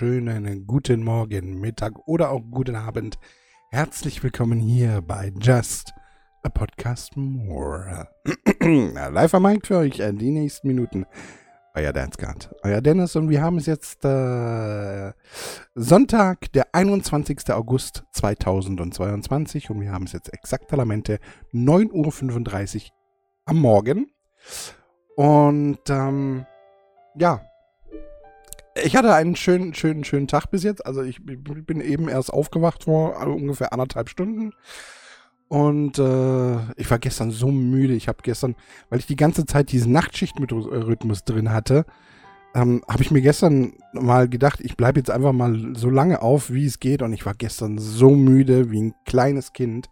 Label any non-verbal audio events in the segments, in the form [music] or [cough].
Wunderschönen guten Morgen, Mittag oder auch guten Abend. Herzlich willkommen hier bei Just a Podcast More. [clears throat] Live am Mic für euch äh, die nächsten Minuten. Euer Dancegard, euer Dennis und wir haben es jetzt äh, Sonntag, der 21. August 2022 und wir haben es jetzt exakt Lamente 9.35 Uhr am Morgen. Und ähm, ja, ich hatte einen schönen, schönen, schönen Tag bis jetzt. Also ich bin eben erst aufgewacht vor also ungefähr anderthalb Stunden. Und äh, ich war gestern so müde. Ich habe gestern, weil ich die ganze Zeit diesen Nachtschichtrhythmus drin hatte, ähm, habe ich mir gestern mal gedacht, ich bleibe jetzt einfach mal so lange auf, wie es geht. Und ich war gestern so müde wie ein kleines Kind.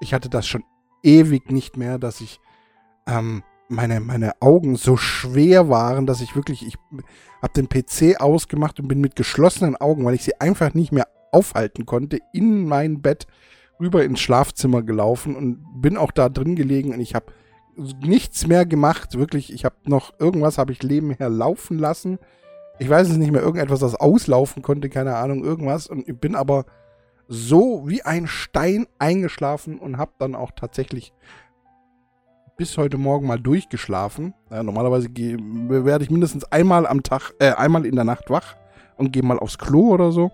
Ich hatte das schon ewig nicht mehr, dass ich ähm, meine, meine Augen so schwer waren, dass ich wirklich, ich habe den PC ausgemacht und bin mit geschlossenen Augen, weil ich sie einfach nicht mehr aufhalten konnte, in mein Bett rüber ins Schlafzimmer gelaufen und bin auch da drin gelegen und ich habe nichts mehr gemacht, wirklich, ich habe noch irgendwas habe ich nebenher laufen lassen. Ich weiß es nicht mehr, irgendetwas, das auslaufen konnte, keine Ahnung, irgendwas und ich bin aber so wie ein Stein eingeschlafen und habe dann auch tatsächlich bis heute Morgen mal durchgeschlafen. Ja, normalerweise werde ich mindestens einmal am Tag, äh, einmal in der Nacht wach und gehe mal aufs Klo oder so.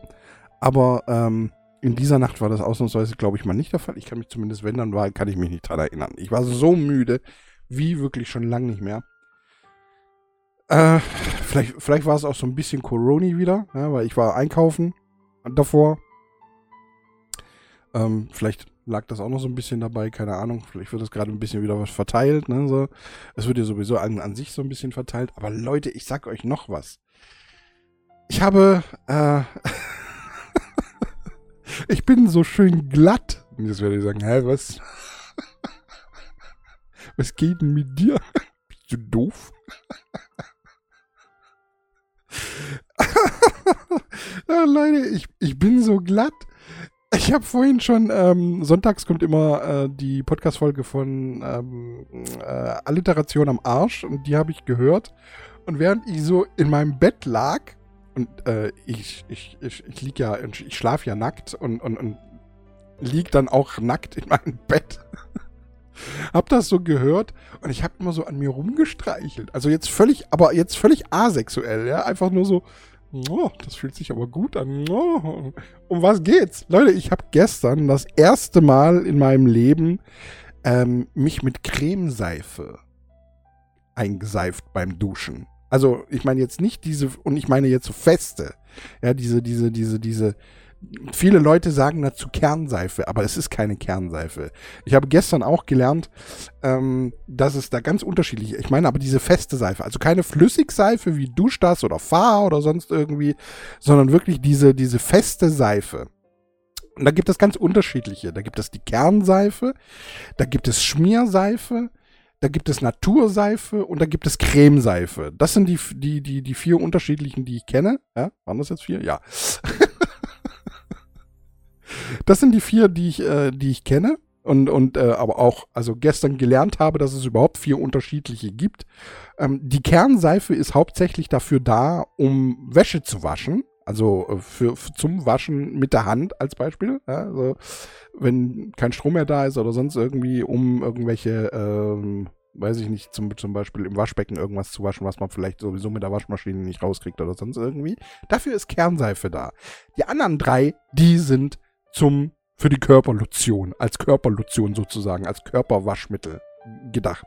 Aber ähm, in dieser Nacht war das ausnahmsweise, glaube ich, mal nicht der Fall. Ich kann mich zumindest, wenn dann war, kann ich mich nicht dran erinnern. Ich war so müde, wie wirklich schon lange nicht mehr. Äh, vielleicht, vielleicht war es auch so ein bisschen Corona wieder, ja, weil ich war einkaufen davor. Ähm, vielleicht lag das auch noch so ein bisschen dabei, keine Ahnung. Vielleicht wird das gerade ein bisschen wieder was verteilt, ne? So. Es wird ja sowieso an, an sich so ein bisschen verteilt. Aber Leute, ich sag euch noch was. Ich habe, äh, [laughs] ich bin so schön glatt. Und jetzt werde ich sagen, hä, was? [laughs] was geht denn mit dir? [laughs] Bist du doof? ja, Leute, ich, ich bin so glatt. Ich habe vorhin schon, ähm, sonntags kommt immer äh, die Podcast-Folge von ähm, äh, Alliteration am Arsch und die habe ich gehört. Und während ich so in meinem Bett lag, und äh, ich, ich, ich, ich lieg ja, ich schlafe ja nackt und, und, und lieg dann auch nackt in meinem [laughs] Bett. hab das so gehört und ich habe immer so an mir rumgestreichelt. Also jetzt völlig, aber jetzt völlig asexuell, ja. Einfach nur so, Oh, das fühlt sich aber gut an. Oh, um was geht's? Leute, ich habe gestern das erste Mal in meinem Leben ähm, mich mit Cremeseife eingeseift beim Duschen. Also ich meine jetzt nicht diese, und ich meine jetzt so feste, ja, diese, diese, diese, diese, viele Leute sagen dazu Kernseife, aber es ist keine Kernseife. Ich habe gestern auch gelernt, ähm, dass es da ganz unterschiedlich. Ich meine aber diese feste Seife, also keine Flüssigseife wie Dusch das oder Fahr oder sonst irgendwie, sondern wirklich diese, diese feste Seife. Und da gibt es ganz unterschiedliche. Da gibt es die Kernseife, da gibt es Schmierseife, da gibt es Naturseife und da gibt es Cremeseife. Das sind die, die, die, die vier unterschiedlichen, die ich kenne. Ja, waren das jetzt vier? Ja. [laughs] Das sind die vier, die ich, äh, die ich kenne und, und äh, aber auch also gestern gelernt habe, dass es überhaupt vier unterschiedliche gibt. Ähm, die Kernseife ist hauptsächlich dafür da, um Wäsche zu waschen. Also äh, für, für zum Waschen mit der Hand als Beispiel. Ja, also wenn kein Strom mehr da ist oder sonst irgendwie, um irgendwelche, ähm, weiß ich nicht, zum, zum Beispiel im Waschbecken irgendwas zu waschen, was man vielleicht sowieso mit der Waschmaschine nicht rauskriegt oder sonst irgendwie. Dafür ist Kernseife da. Die anderen drei, die sind zum, für die Körperlotion, als Körperlotion sozusagen, als Körperwaschmittel gedacht.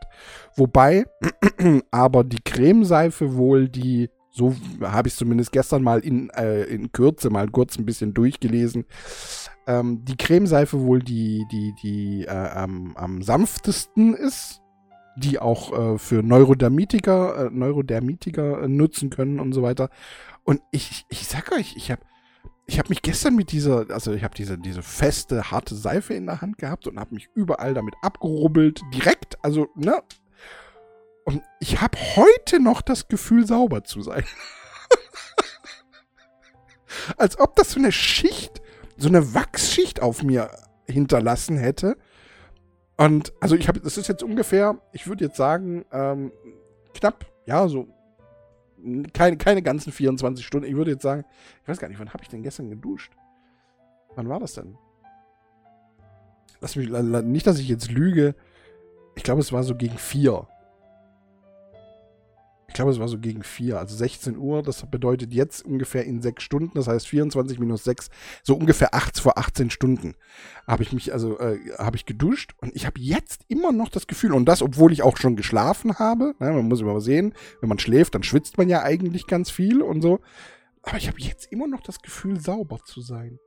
Wobei [clears throat] aber die Cremeseife wohl die, so habe ich zumindest gestern mal in, äh, in Kürze mal kurz ein bisschen durchgelesen, ähm, die Cremeseife wohl die, die, die äh, am, am sanftesten ist, die auch äh, für Neurodermitiker, äh, Neurodermitiker äh, nutzen können und so weiter. Und ich, ich sag euch, ich habe ich habe mich gestern mit dieser, also ich habe diese, diese feste, harte Seife in der Hand gehabt und habe mich überall damit abgerubbelt, direkt, also, ne? Und ich habe heute noch das Gefühl, sauber zu sein. [laughs] Als ob das so eine Schicht, so eine Wachsschicht auf mir hinterlassen hätte. Und also ich habe, das ist jetzt ungefähr, ich würde jetzt sagen, ähm, knapp, ja, so keine, keine ganzen 24 Stunden. Ich würde jetzt sagen, ich weiß gar nicht, wann habe ich denn gestern geduscht? Wann war das denn? Lass mich, nicht, dass ich jetzt lüge. Ich glaube, es war so gegen vier. Ich glaube, es war so gegen vier, also 16 Uhr. Das bedeutet jetzt ungefähr in sechs Stunden. Das heißt 24 minus 6, so ungefähr 8 vor 18 Stunden habe ich mich, also äh, habe ich geduscht und ich habe jetzt immer noch das Gefühl, und das, obwohl ich auch schon geschlafen habe. Ne, man muss immer sehen, wenn man schläft, dann schwitzt man ja eigentlich ganz viel und so. Aber ich habe jetzt immer noch das Gefühl, sauber zu sein.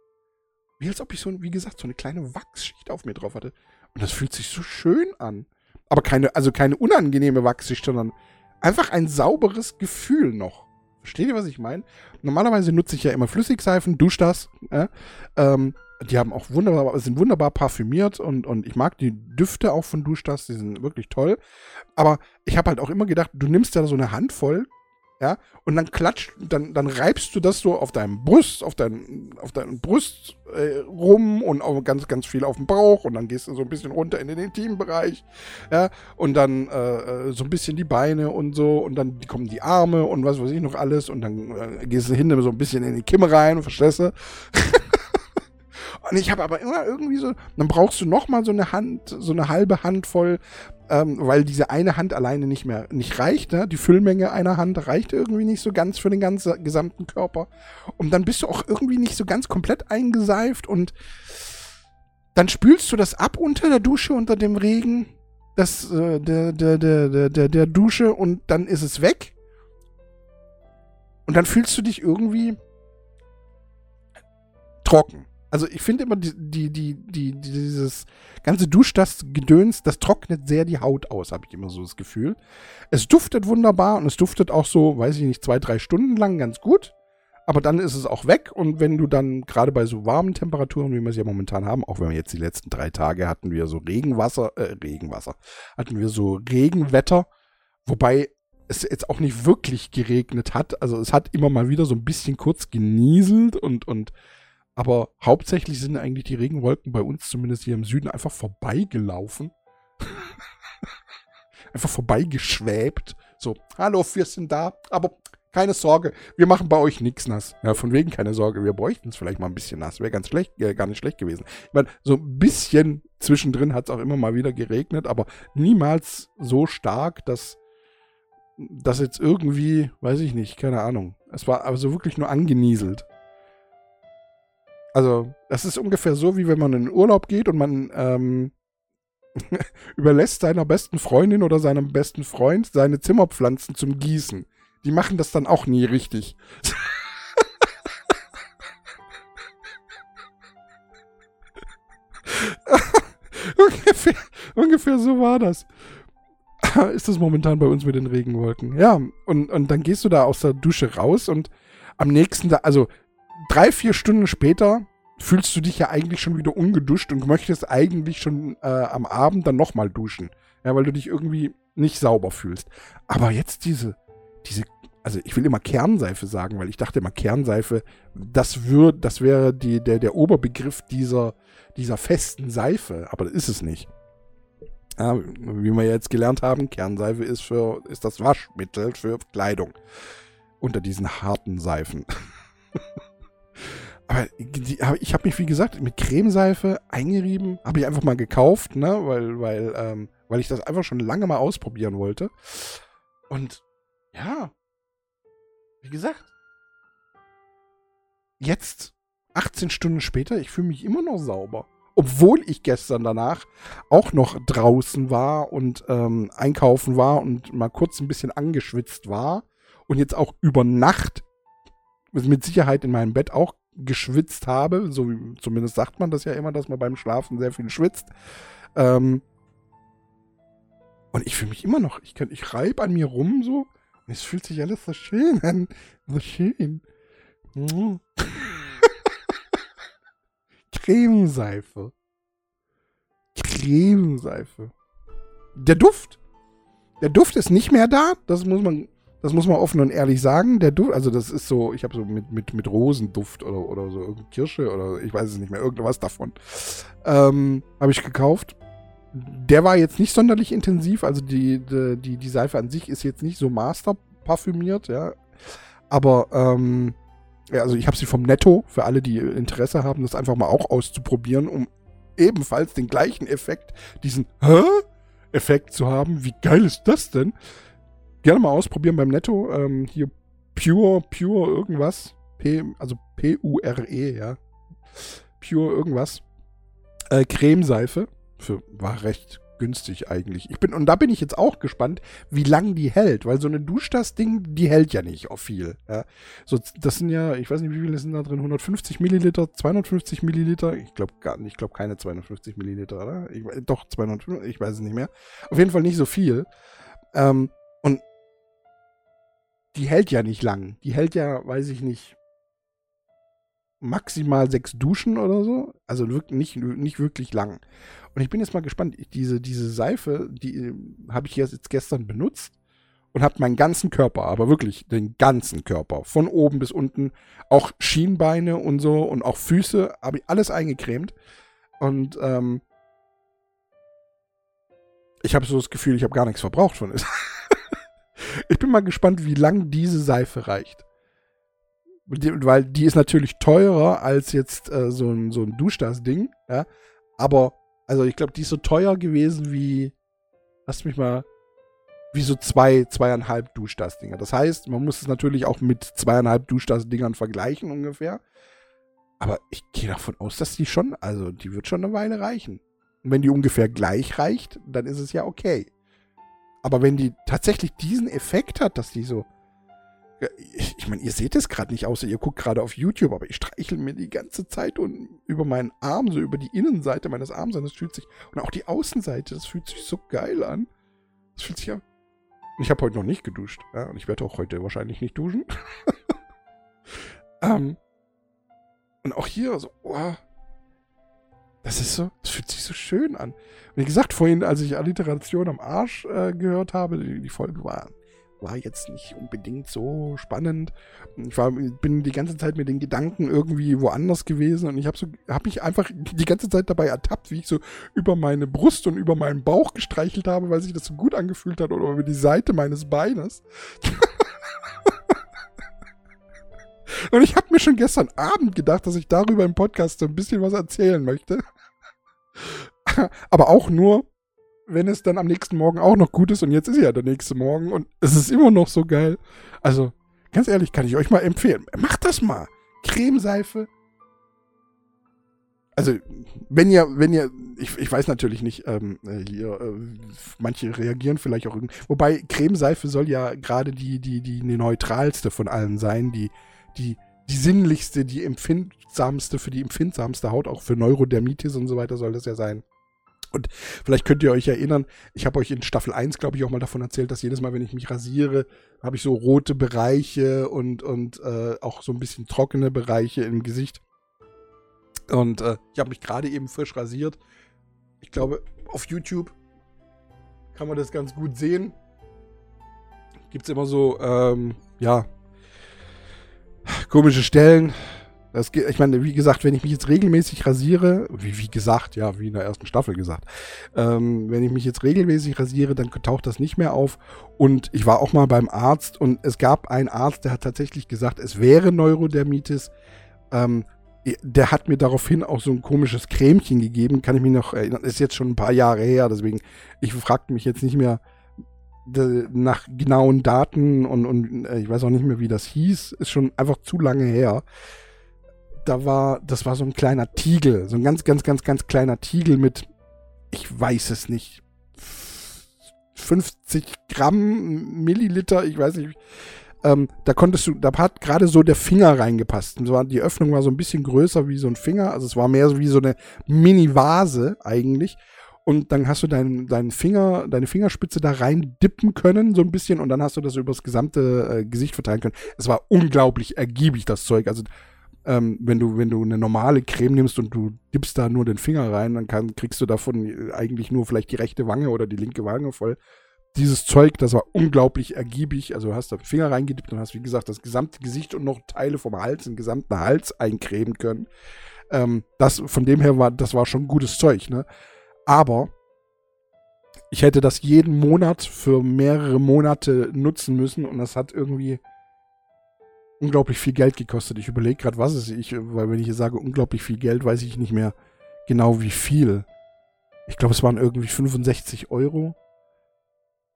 Wie als ob ich so, wie gesagt, so eine kleine Wachsschicht auf mir drauf hatte. Und das fühlt sich so schön an. Aber keine, also keine unangenehme Wachsschicht, sondern einfach ein sauberes Gefühl noch. Versteht ihr, was ich meine? Normalerweise nutze ich ja immer Flüssigseifen, dusch das. Äh? Ähm, die haben auch wunderbar, sind wunderbar parfümiert und, und ich mag die Düfte auch von Duschdas, die sind wirklich toll. Aber ich habe halt auch immer gedacht, du nimmst ja so eine Handvoll ja, und dann klatscht, dann, dann reibst du das so auf deinem Brust, auf deinen, auf deinen Brust äh, rum und auch ganz, ganz viel auf dem Bauch und dann gehst du so ein bisschen runter in den Intimbereich, ja, und dann äh, äh so ein bisschen die Beine und so und dann kommen die Arme und was weiß ich noch alles und dann äh, gehst du hinten so ein bisschen in die Kimme rein, verstehst du? [laughs] Und ich habe aber immer irgendwie so, dann brauchst du noch mal so eine Hand, so eine halbe Hand voll, ähm, weil diese eine Hand alleine nicht mehr, nicht reicht, ne? Die Füllmenge einer Hand reicht irgendwie nicht so ganz für den ganzen gesamten Körper. Und dann bist du auch irgendwie nicht so ganz komplett eingeseift und dann spülst du das ab unter der Dusche, unter dem Regen, das, äh, der, der, der, der, der Dusche und dann ist es weg. Und dann fühlst du dich irgendwie trocken. Also ich finde immer die, die, die, die, dieses ganze Duschdas-Gedöns, das trocknet sehr die Haut aus, habe ich immer so das Gefühl. Es duftet wunderbar und es duftet auch so, weiß ich nicht, zwei, drei Stunden lang ganz gut. Aber dann ist es auch weg und wenn du dann gerade bei so warmen Temperaturen, wie wir es ja momentan haben, auch wenn wir jetzt die letzten drei Tage hatten wir so Regenwasser, äh, Regenwasser, hatten wir so Regenwetter, wobei es jetzt auch nicht wirklich geregnet hat. Also es hat immer mal wieder so ein bisschen kurz genieselt und, und aber hauptsächlich sind eigentlich die Regenwolken bei uns, zumindest hier im Süden, einfach vorbeigelaufen. [laughs] einfach vorbeigeschwebt. So, hallo, wir sind da, aber keine Sorge, wir machen bei euch nichts nass. Ja, von wegen keine Sorge, wir bräuchten es vielleicht mal ein bisschen nass. Wäre ganz schlecht, äh, gar nicht schlecht gewesen. Ich meine, so ein bisschen zwischendrin hat es auch immer mal wieder geregnet, aber niemals so stark, dass das jetzt irgendwie, weiß ich nicht, keine Ahnung. Es war also wirklich nur angenieselt. Also, das ist ungefähr so, wie wenn man in den Urlaub geht und man ähm, [laughs] überlässt seiner besten Freundin oder seinem besten Freund seine Zimmerpflanzen zum Gießen. Die machen das dann auch nie richtig. [laughs] ungefähr, ungefähr so war das. [laughs] ist das momentan bei uns mit den Regenwolken. Ja, und, und dann gehst du da aus der Dusche raus und am nächsten Tag, also drei, vier Stunden später fühlst du dich ja eigentlich schon wieder ungeduscht und möchtest eigentlich schon äh, am Abend dann nochmal duschen. Ja, weil du dich irgendwie nicht sauber fühlst. Aber jetzt diese, diese, also ich will immer Kernseife sagen, weil ich dachte immer Kernseife, das wird, das wäre die, der, der Oberbegriff dieser, dieser festen Seife. Aber das ist es nicht. Ja, wie wir jetzt gelernt haben, Kernseife ist für, ist das Waschmittel für Kleidung. Unter diesen harten Seifen. [laughs] Aber die, ich habe mich, wie gesagt, mit Cremeseife eingerieben, habe ich einfach mal gekauft, ne, weil, weil, ähm, weil ich das einfach schon lange mal ausprobieren wollte. Und ja, wie gesagt, jetzt, 18 Stunden später, ich fühle mich immer noch sauber. Obwohl ich gestern danach auch noch draußen war und ähm, einkaufen war und mal kurz ein bisschen angeschwitzt war und jetzt auch über Nacht mit Sicherheit in meinem Bett auch geschwitzt habe. So wie, zumindest sagt man das ja immer, dass man beim Schlafen sehr viel schwitzt. Ähm, und ich fühle mich immer noch, ich, ich reibe an mir rum so. Und es fühlt sich alles so schön an. So schön. Mm. [laughs] Cremeseife. Cremeseife. Der Duft. Der Duft ist nicht mehr da. Das muss man das muss man offen und ehrlich sagen. Der Duft, also das ist so, ich habe so mit, mit, mit Rosenduft oder, oder so Kirsche oder ich weiß es nicht mehr, irgendwas davon. Ähm, habe ich gekauft. Der war jetzt nicht sonderlich intensiv, also die, die, die, die Seife an sich ist jetzt nicht so master parfümiert, ja. Aber, ähm, ja, also ich habe sie vom Netto, für alle, die Interesse haben, das einfach mal auch auszuprobieren, um ebenfalls den gleichen Effekt, diesen Hä? Effekt zu haben. Wie geil ist das denn? Gerne mal ausprobieren beim Netto. Ähm, hier Pure, Pure irgendwas. P, also P-U-R-E, ja. Pure irgendwas. Äh, Cremeseife. Für, war recht günstig eigentlich. Ich bin, und da bin ich jetzt auch gespannt, wie lang die hält, weil so eine Duschdas-Ding, die hält ja nicht auf viel. Ja. So, das sind ja, ich weiß nicht, wie viele sind da drin, 150 Milliliter, 250 Milliliter, ich glaube gar nicht, ich glaube keine 250 Milliliter, oder? Ich, doch, 250, ich weiß es nicht mehr. Auf jeden Fall nicht so viel. Ähm, und die hält ja nicht lang. Die hält ja, weiß ich nicht, maximal sechs Duschen oder so. Also nicht, nicht wirklich lang. Und ich bin jetzt mal gespannt. Diese, diese Seife, die äh, habe ich jetzt gestern benutzt und habe meinen ganzen Körper, aber wirklich den ganzen Körper, von oben bis unten, auch Schienbeine und so und auch Füße, habe ich alles eingecremt. Und ähm, ich habe so das Gefühl, ich habe gar nichts verbraucht von es. [laughs] ich bin mal gespannt, wie lang diese Seife reicht. Weil die ist natürlich teurer als jetzt äh, so ein, so ein Duschdas-Ding, ja. Aber also ich glaube, die ist so teuer gewesen wie, lass mich mal, wie so zwei, zweieinhalb Duschdas-Dinger. Das heißt, man muss es natürlich auch mit zweieinhalb Duschdas-Dingern vergleichen ungefähr. Aber ich gehe davon aus, dass die schon, also die wird schon eine Weile reichen. Und wenn die ungefähr gleich reicht, dann ist es ja okay. Aber wenn die tatsächlich diesen Effekt hat, dass die so ich, ich meine, ihr seht es gerade nicht, außer ihr guckt gerade auf YouTube, aber ich streichel mir die ganze Zeit und über meinen Arm, so über die Innenseite meines Arms an. Das fühlt sich, und auch die Außenseite, das fühlt sich so geil an. Das fühlt sich ja. Ich habe heute noch nicht geduscht. Ja, und ich werde auch heute wahrscheinlich nicht duschen. [laughs] ähm, und auch hier so, oh, das ist so, das fühlt sich so schön an. Wie gesagt, vorhin, als ich Alliteration am Arsch äh, gehört habe, die, die Folge war war jetzt nicht unbedingt so spannend. Ich war, bin die ganze Zeit mit den Gedanken irgendwie woanders gewesen und ich habe so, hab mich einfach die ganze Zeit dabei ertappt, wie ich so über meine Brust und über meinen Bauch gestreichelt habe, weil sich das so gut angefühlt hat oder über die Seite meines Beines. [laughs] und ich habe mir schon gestern Abend gedacht, dass ich darüber im Podcast so ein bisschen was erzählen möchte. [laughs] Aber auch nur, wenn es dann am nächsten Morgen auch noch gut ist und jetzt ist ja der nächste Morgen und es ist immer noch so geil. Also, ganz ehrlich, kann ich euch mal empfehlen. Macht das mal. Cremeseife. Also, wenn ihr, wenn ihr, ich, ich weiß natürlich nicht, ähm, hier, äh, manche reagieren vielleicht auch irgendwie. Wobei, Cremeseife soll ja gerade die, die, die, die neutralste von allen sein, die, die, die sinnlichste, die empfindsamste, für die empfindsamste Haut, auch für Neurodermitis und so weiter soll das ja sein. Und vielleicht könnt ihr euch erinnern, ich habe euch in Staffel 1, glaube ich, auch mal davon erzählt, dass jedes Mal, wenn ich mich rasiere, habe ich so rote Bereiche und, und äh, auch so ein bisschen trockene Bereiche im Gesicht. Und äh, ich habe mich gerade eben frisch rasiert. Ich glaube, auf YouTube kann man das ganz gut sehen. Gibt es immer so, ähm, ja, komische Stellen. Das, ich meine, wie gesagt, wenn ich mich jetzt regelmäßig rasiere, wie, wie gesagt, ja, wie in der ersten Staffel gesagt, ähm, wenn ich mich jetzt regelmäßig rasiere, dann taucht das nicht mehr auf. Und ich war auch mal beim Arzt und es gab einen Arzt, der hat tatsächlich gesagt, es wäre Neurodermitis. Ähm, der hat mir daraufhin auch so ein komisches Cremchen gegeben, kann ich mich noch erinnern, ist jetzt schon ein paar Jahre her, deswegen, ich fragte mich jetzt nicht mehr nach genauen Daten und, und äh, ich weiß auch nicht mehr, wie das hieß, ist schon einfach zu lange her da war, das war so ein kleiner Tiegel, so ein ganz, ganz, ganz, ganz kleiner Tiegel mit, ich weiß es nicht, 50 Gramm, Milliliter, ich weiß nicht. Ähm, da konntest du, da hat gerade so der Finger reingepasst. Und so die Öffnung war so ein bisschen größer wie so ein Finger. Also es war mehr so wie so eine Mini-Vase eigentlich. Und dann hast du deinen, deinen Finger, deine Fingerspitze da rein dippen können, so ein bisschen, und dann hast du das über das gesamte äh, Gesicht verteilen können. Es war unglaublich ergiebig, das Zeug. Also ähm, wenn du, wenn du eine normale Creme nimmst und du gibst da nur den Finger rein, dann kann, kriegst du davon eigentlich nur vielleicht die rechte Wange oder die linke Wange voll. Dieses Zeug, das war unglaublich ergiebig. Also du hast da Finger reingedippt und hast, wie gesagt, das gesamte Gesicht und noch Teile vom Hals, den gesamten Hals eincremen können. Ähm, das, von dem her war, das war schon gutes Zeug, ne? Aber ich hätte das jeden Monat für mehrere Monate nutzen müssen und das hat irgendwie unglaublich viel Geld gekostet. Ich überlege gerade, was es ist. Weil wenn ich hier sage unglaublich viel Geld, weiß ich nicht mehr genau wie viel. Ich glaube, es waren irgendwie 65 Euro.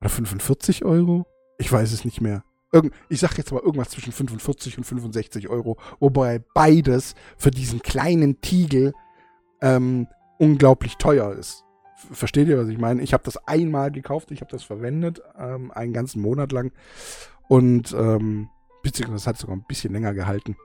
Oder 45 Euro? Ich weiß es nicht mehr. Irgend, ich sag jetzt mal irgendwas zwischen 45 und 65 Euro. Wobei beides für diesen kleinen Tiegel ähm, unglaublich teuer ist. Versteht ihr, was ich meine? Ich habe das einmal gekauft, ich habe das verwendet, ähm, einen ganzen Monat lang. Und ähm, beziehungsweise es hat sogar ein bisschen länger gehalten.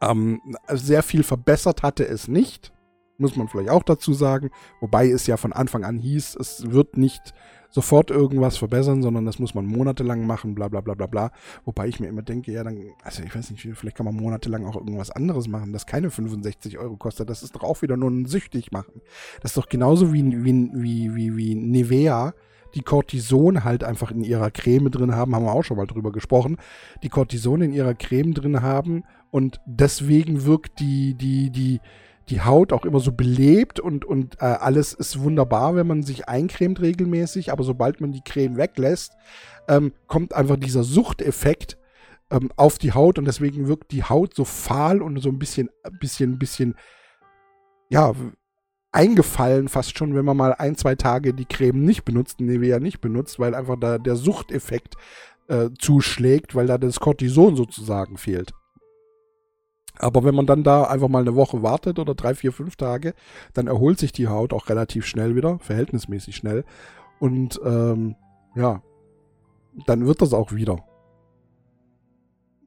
Ähm, sehr viel verbessert hatte es nicht, muss man vielleicht auch dazu sagen. Wobei es ja von Anfang an hieß, es wird nicht sofort irgendwas verbessern, sondern das muss man monatelang machen, bla bla bla bla bla. Wobei ich mir immer denke, ja, dann, also ich weiß nicht, vielleicht kann man monatelang auch irgendwas anderes machen, das keine 65 Euro kostet. Das ist doch auch wieder nur ein süchtig machen. Das ist doch genauso wie, wie, wie, wie, wie Nivea, die Cortison halt einfach in ihrer Creme drin haben, haben wir auch schon mal drüber gesprochen, die Cortison in ihrer Creme drin haben und deswegen wirkt die, die, die, die Haut auch immer so belebt und, und äh, alles ist wunderbar, wenn man sich eincremt regelmäßig, aber sobald man die Creme weglässt, ähm, kommt einfach dieser Suchteffekt ähm, auf die Haut und deswegen wirkt die Haut so fahl und so ein bisschen, bisschen, bisschen, ja, eingefallen fast schon, wenn man mal ein, zwei Tage die Creme nicht benutzt, Nivea nicht benutzt, weil einfach da der Suchteffekt äh, zuschlägt, weil da das Cortison sozusagen fehlt. Aber wenn man dann da einfach mal eine Woche wartet oder drei, vier, fünf Tage, dann erholt sich die Haut auch relativ schnell wieder, verhältnismäßig schnell. Und ähm, ja, dann wird das auch wieder.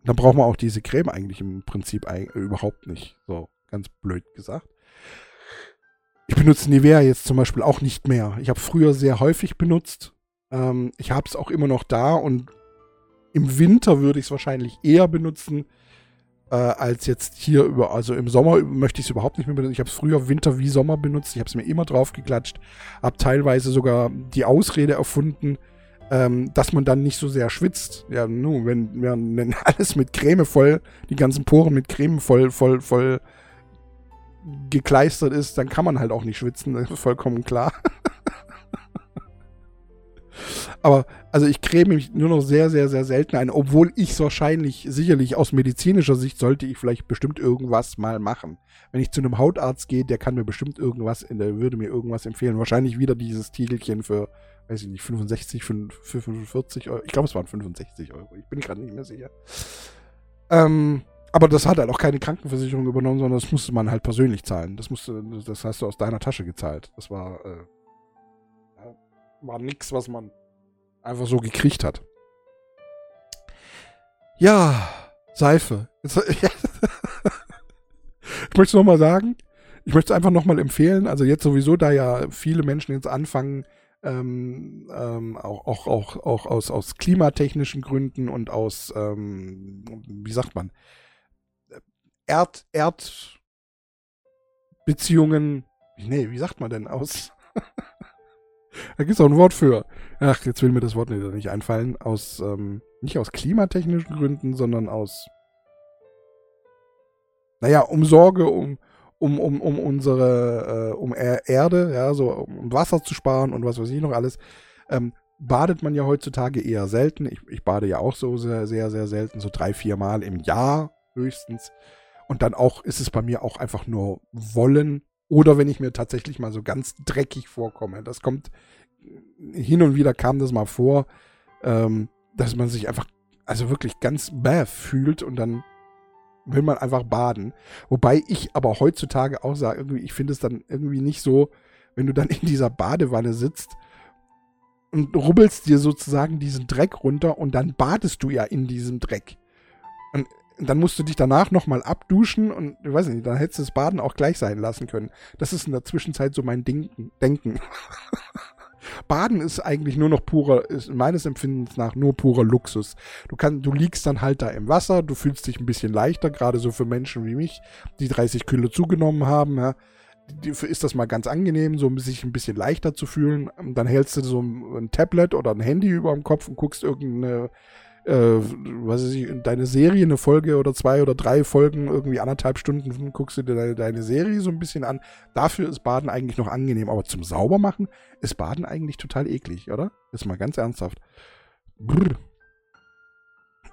Dann braucht man auch diese Creme eigentlich im Prinzip überhaupt nicht. So, ganz blöd gesagt. Ich benutze Nivea jetzt zum Beispiel auch nicht mehr. Ich habe früher sehr häufig benutzt. Ähm, ich habe es auch immer noch da und im Winter würde ich es wahrscheinlich eher benutzen äh, als jetzt hier über, also im Sommer möchte ich es überhaupt nicht mehr benutzen. Ich habe es früher Winter wie Sommer benutzt. Ich habe es mir immer drauf geklatscht. Habe teilweise sogar die Ausrede erfunden, ähm, dass man dann nicht so sehr schwitzt. Ja, nun, wenn, wenn [laughs] alles mit Creme voll, die ganzen Poren mit Creme voll, voll, voll gekleistert ist, dann kann man halt auch nicht schwitzen. Vollkommen klar. Aber also ich creme mich nur noch sehr, sehr, sehr selten ein, obwohl ich es wahrscheinlich, sicherlich aus medizinischer Sicht sollte ich vielleicht bestimmt irgendwas mal machen. Wenn ich zu einem Hautarzt gehe, der kann mir bestimmt irgendwas, der würde mir irgendwas empfehlen. Wahrscheinlich wieder dieses Tiegelchen für, weiß ich nicht, 65, für, für 45 Euro. Ich glaube, es waren 65 Euro. Ich bin gerade nicht mehr sicher. Ähm, aber das hat halt auch keine Krankenversicherung übernommen, sondern das musste man halt persönlich zahlen. Das musste, das hast du aus deiner Tasche gezahlt. Das war, äh, war nix, was man einfach so gekriegt hat. Ja, Seife. [laughs] ich möchte es nochmal sagen. Ich möchte es einfach nochmal empfehlen. Also jetzt sowieso, da ja viele Menschen jetzt anfangen, ähm, ähm, auch, auch, auch, auch aus, aus klimatechnischen Gründen und aus, ähm, wie sagt man, Erd, Erdbeziehungen, nee, wie sagt man denn aus? [laughs] da gibt es auch ein Wort für. Ach, jetzt will mir das Wort nicht einfallen. Aus, ähm, nicht aus klimatechnischen Gründen, sondern aus, naja, um Sorge um, um, um, um unsere, äh, um Erde, ja, so um Wasser zu sparen und was weiß ich noch alles, ähm, badet man ja heutzutage eher selten. Ich, ich bade ja auch so sehr, sehr, sehr selten, so drei, vier Mal im Jahr höchstens. Und dann auch ist es bei mir auch einfach nur Wollen. Oder wenn ich mir tatsächlich mal so ganz dreckig vorkomme. Das kommt hin und wieder kam das mal vor, ähm, dass man sich einfach, also wirklich ganz bäh fühlt und dann will man einfach baden. Wobei ich aber heutzutage auch sage, irgendwie, ich finde es dann irgendwie nicht so, wenn du dann in dieser Badewanne sitzt und rubbelst dir sozusagen diesen Dreck runter und dann badest du ja in diesem Dreck. Und dann musst du dich danach nochmal abduschen und ich weiß nicht, dann hättest du das Baden auch gleich sein lassen können. Das ist in der Zwischenzeit so mein Denken. Denken. [laughs] Baden ist eigentlich nur noch purer, ist meines Empfindens nach nur purer Luxus. Du kannst, du liegst dann halt da im Wasser, du fühlst dich ein bisschen leichter, gerade so für Menschen wie mich, die 30 Kilo zugenommen haben, ja. Ist das mal ganz angenehm, so sich ein bisschen leichter zu fühlen. Dann hältst du so ein Tablet oder ein Handy über dem Kopf und guckst irgendeine äh, was weiß ich, deine Serie, eine Folge oder zwei oder drei Folgen, irgendwie anderthalb Stunden guckst du dir deine, deine Serie so ein bisschen an. Dafür ist Baden eigentlich noch angenehm. Aber zum Saubermachen ist Baden eigentlich total eklig, oder? Ist mal ganz ernsthaft. Brrr.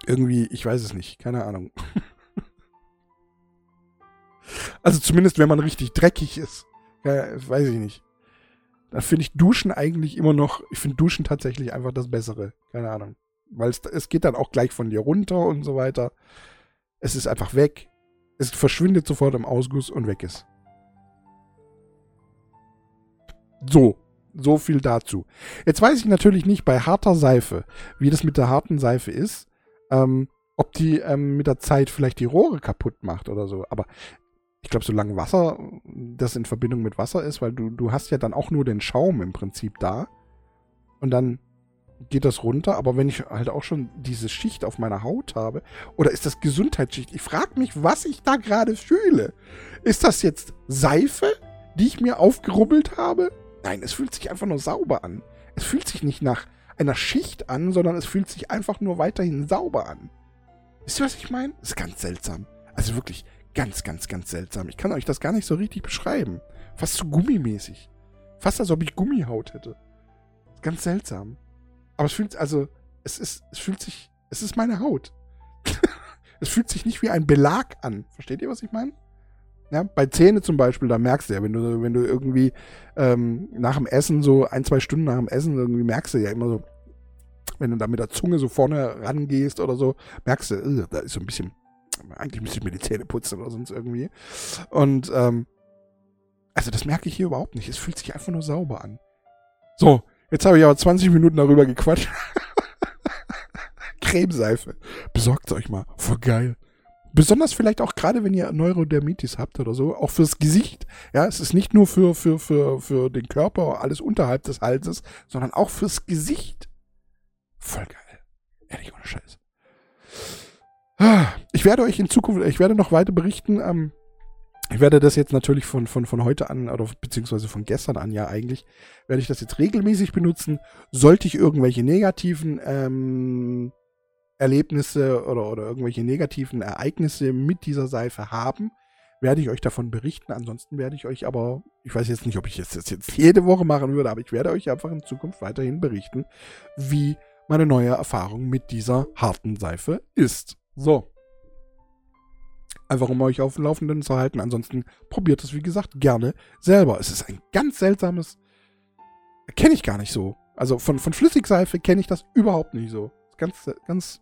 irgendwie, ich weiß es nicht, keine Ahnung. [laughs] also zumindest, wenn man richtig dreckig ist. Ja, weiß ich nicht. Da finde ich Duschen eigentlich immer noch, ich finde Duschen tatsächlich einfach das Bessere. Keine Ahnung. Weil es, es geht dann auch gleich von dir runter und so weiter. Es ist einfach weg. Es verschwindet sofort im Ausguss und weg ist. So, so viel dazu. Jetzt weiß ich natürlich nicht bei harter Seife, wie das mit der harten Seife ist. Ähm, ob die ähm, mit der Zeit vielleicht die Rohre kaputt macht oder so. Aber ich glaube, solange Wasser, das in Verbindung mit Wasser ist, weil du, du hast ja dann auch nur den Schaum im Prinzip da. Und dann geht das runter. Aber wenn ich halt auch schon diese Schicht auf meiner Haut habe, oder ist das Gesundheitsschicht? Ich frage mich, was ich da gerade fühle. Ist das jetzt Seife, die ich mir aufgerubbelt habe? Nein, es fühlt sich einfach nur sauber an. Es fühlt sich nicht nach einer Schicht an, sondern es fühlt sich einfach nur weiterhin sauber an. Wisst ihr, was ich meine? Ist ganz seltsam. Also wirklich ganz, ganz, ganz seltsam. Ich kann euch das gar nicht so richtig beschreiben. Fast so gummimäßig. Fast als ob ich Gummihaut hätte. Ganz seltsam. Aber es fühlt, also, es ist, es fühlt sich, es ist meine Haut. [laughs] es fühlt sich nicht wie ein Belag an. Versteht ihr, was ich meine? Ja, bei Zähne zum Beispiel, da merkst du ja, wenn du, wenn du irgendwie ähm, nach dem Essen, so ein, zwei Stunden nach dem Essen, irgendwie merkst du ja immer so, wenn du da mit der Zunge so vorne rangehst oder so, merkst du, uh, da ist so ein bisschen, eigentlich müsste ich mir die Zähne putzen oder sonst irgendwie. Und, ähm, also das merke ich hier überhaupt nicht. Es fühlt sich einfach nur sauber an. So, jetzt habe ich aber 20 Minuten darüber gequatscht. [laughs] Cremeseife. Besorgt euch mal. Voll geil. Besonders vielleicht auch gerade, wenn ihr Neurodermitis habt oder so, auch fürs Gesicht. Ja, es ist nicht nur für, für, für, für den Körper, alles unterhalb des Halses, sondern auch fürs Gesicht. Voll geil. Ehrlich, ohne Scheiß. Ich werde euch in Zukunft, ich werde noch weiter berichten. Ähm, ich werde das jetzt natürlich von, von, von heute an, oder beziehungsweise von gestern an ja eigentlich, werde ich das jetzt regelmäßig benutzen. Sollte ich irgendwelche negativen ähm, Erlebnisse oder, oder irgendwelche negativen Ereignisse mit dieser Seife haben, werde ich euch davon berichten. Ansonsten werde ich euch aber, ich weiß jetzt nicht, ob ich das jetzt jede Woche machen würde, aber ich werde euch einfach in Zukunft weiterhin berichten, wie meine neue Erfahrung mit dieser harten Seife ist. So. Einfach um euch auf dem Laufenden zu halten. Ansonsten probiert es, wie gesagt, gerne selber. Es ist ein ganz seltsames. Kenne ich gar nicht so. Also von, von Flüssigseife kenne ich das überhaupt nicht so. Ganz, ganz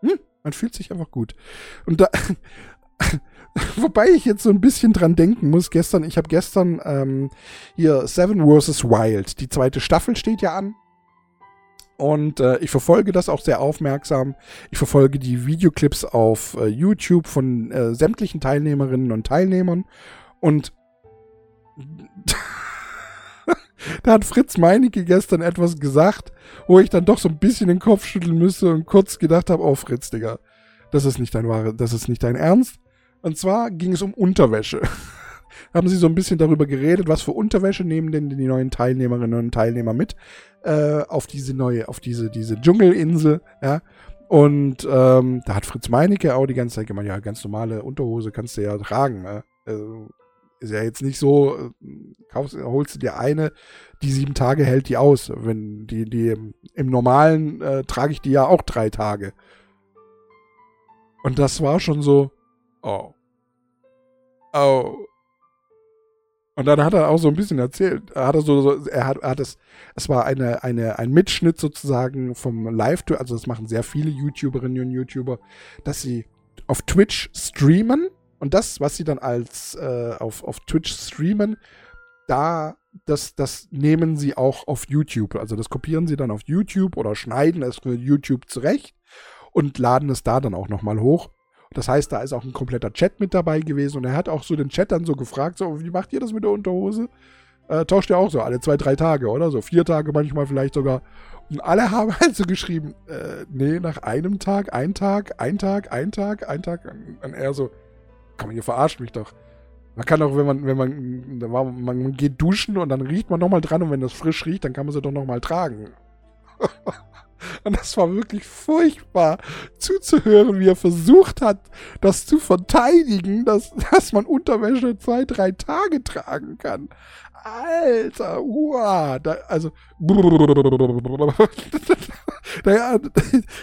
hm, man fühlt sich einfach gut. Und da, [laughs] wobei ich jetzt so ein bisschen dran denken muss, gestern, ich habe gestern ähm, hier Seven vs. Wild, die zweite Staffel steht ja an. Und äh, ich verfolge das auch sehr aufmerksam. Ich verfolge die Videoclips auf äh, YouTube von äh, sämtlichen Teilnehmerinnen und Teilnehmern. Und [laughs] da hat Fritz Meinecke gestern etwas gesagt, wo ich dann doch so ein bisschen den Kopf schütteln müsste und kurz gedacht habe, oh Fritz, Digga, das ist nicht dein wahre, das ist nicht dein Ernst. Und zwar ging es um Unterwäsche. [laughs] haben sie so ein bisschen darüber geredet, was für Unterwäsche nehmen denn die neuen Teilnehmerinnen und Teilnehmer mit äh, auf diese neue, auf diese, diese Dschungelinsel, ja. Und ähm, da hat Fritz Meinecke auch die ganze Zeit gemeint, ja, ganz normale Unterhose kannst du ja tragen. Ne? Also, ist ja jetzt nicht so, äh, kaufst, holst du dir eine, die sieben Tage hält die aus. Wenn die, die im normalen äh, trage ich die ja auch drei Tage. Und das war schon so, oh. Oh. Und dann hat er auch so ein bisschen erzählt, er hat so, so er hat, er hat es, es war eine, eine, ein Mitschnitt sozusagen vom Live-Tour, also das machen sehr viele YouTuberinnen und YouTuber, dass sie auf Twitch streamen und das, was sie dann als äh, auf, auf Twitch streamen, da, das, das nehmen sie auch auf YouTube. Also das kopieren sie dann auf YouTube oder schneiden es für YouTube zurecht und laden es da dann auch nochmal hoch. Das heißt, da ist auch ein kompletter Chat mit dabei gewesen und er hat auch so den Chat dann so gefragt, so, wie macht ihr das mit der Unterhose? Äh, tauscht ihr auch so alle zwei, drei Tage, oder? So vier Tage manchmal vielleicht sogar. Und alle [laughs] haben halt so geschrieben, äh, nee, nach einem Tag, ein Tag, ein Tag, ein Tag, ein Tag. Und er so, komm, ihr verarscht mich doch. Man kann doch, wenn man, wenn man, man geht duschen und dann riecht man nochmal dran und wenn das frisch riecht, dann kann man sie doch nochmal tragen. [laughs] Und das war wirklich furchtbar zuzuhören, wie er versucht hat, das zu verteidigen, dass, [laughs] dass man Unterwäsche zwei, drei Tage tragen kann. Alter, wow, da, also, [laughs] da,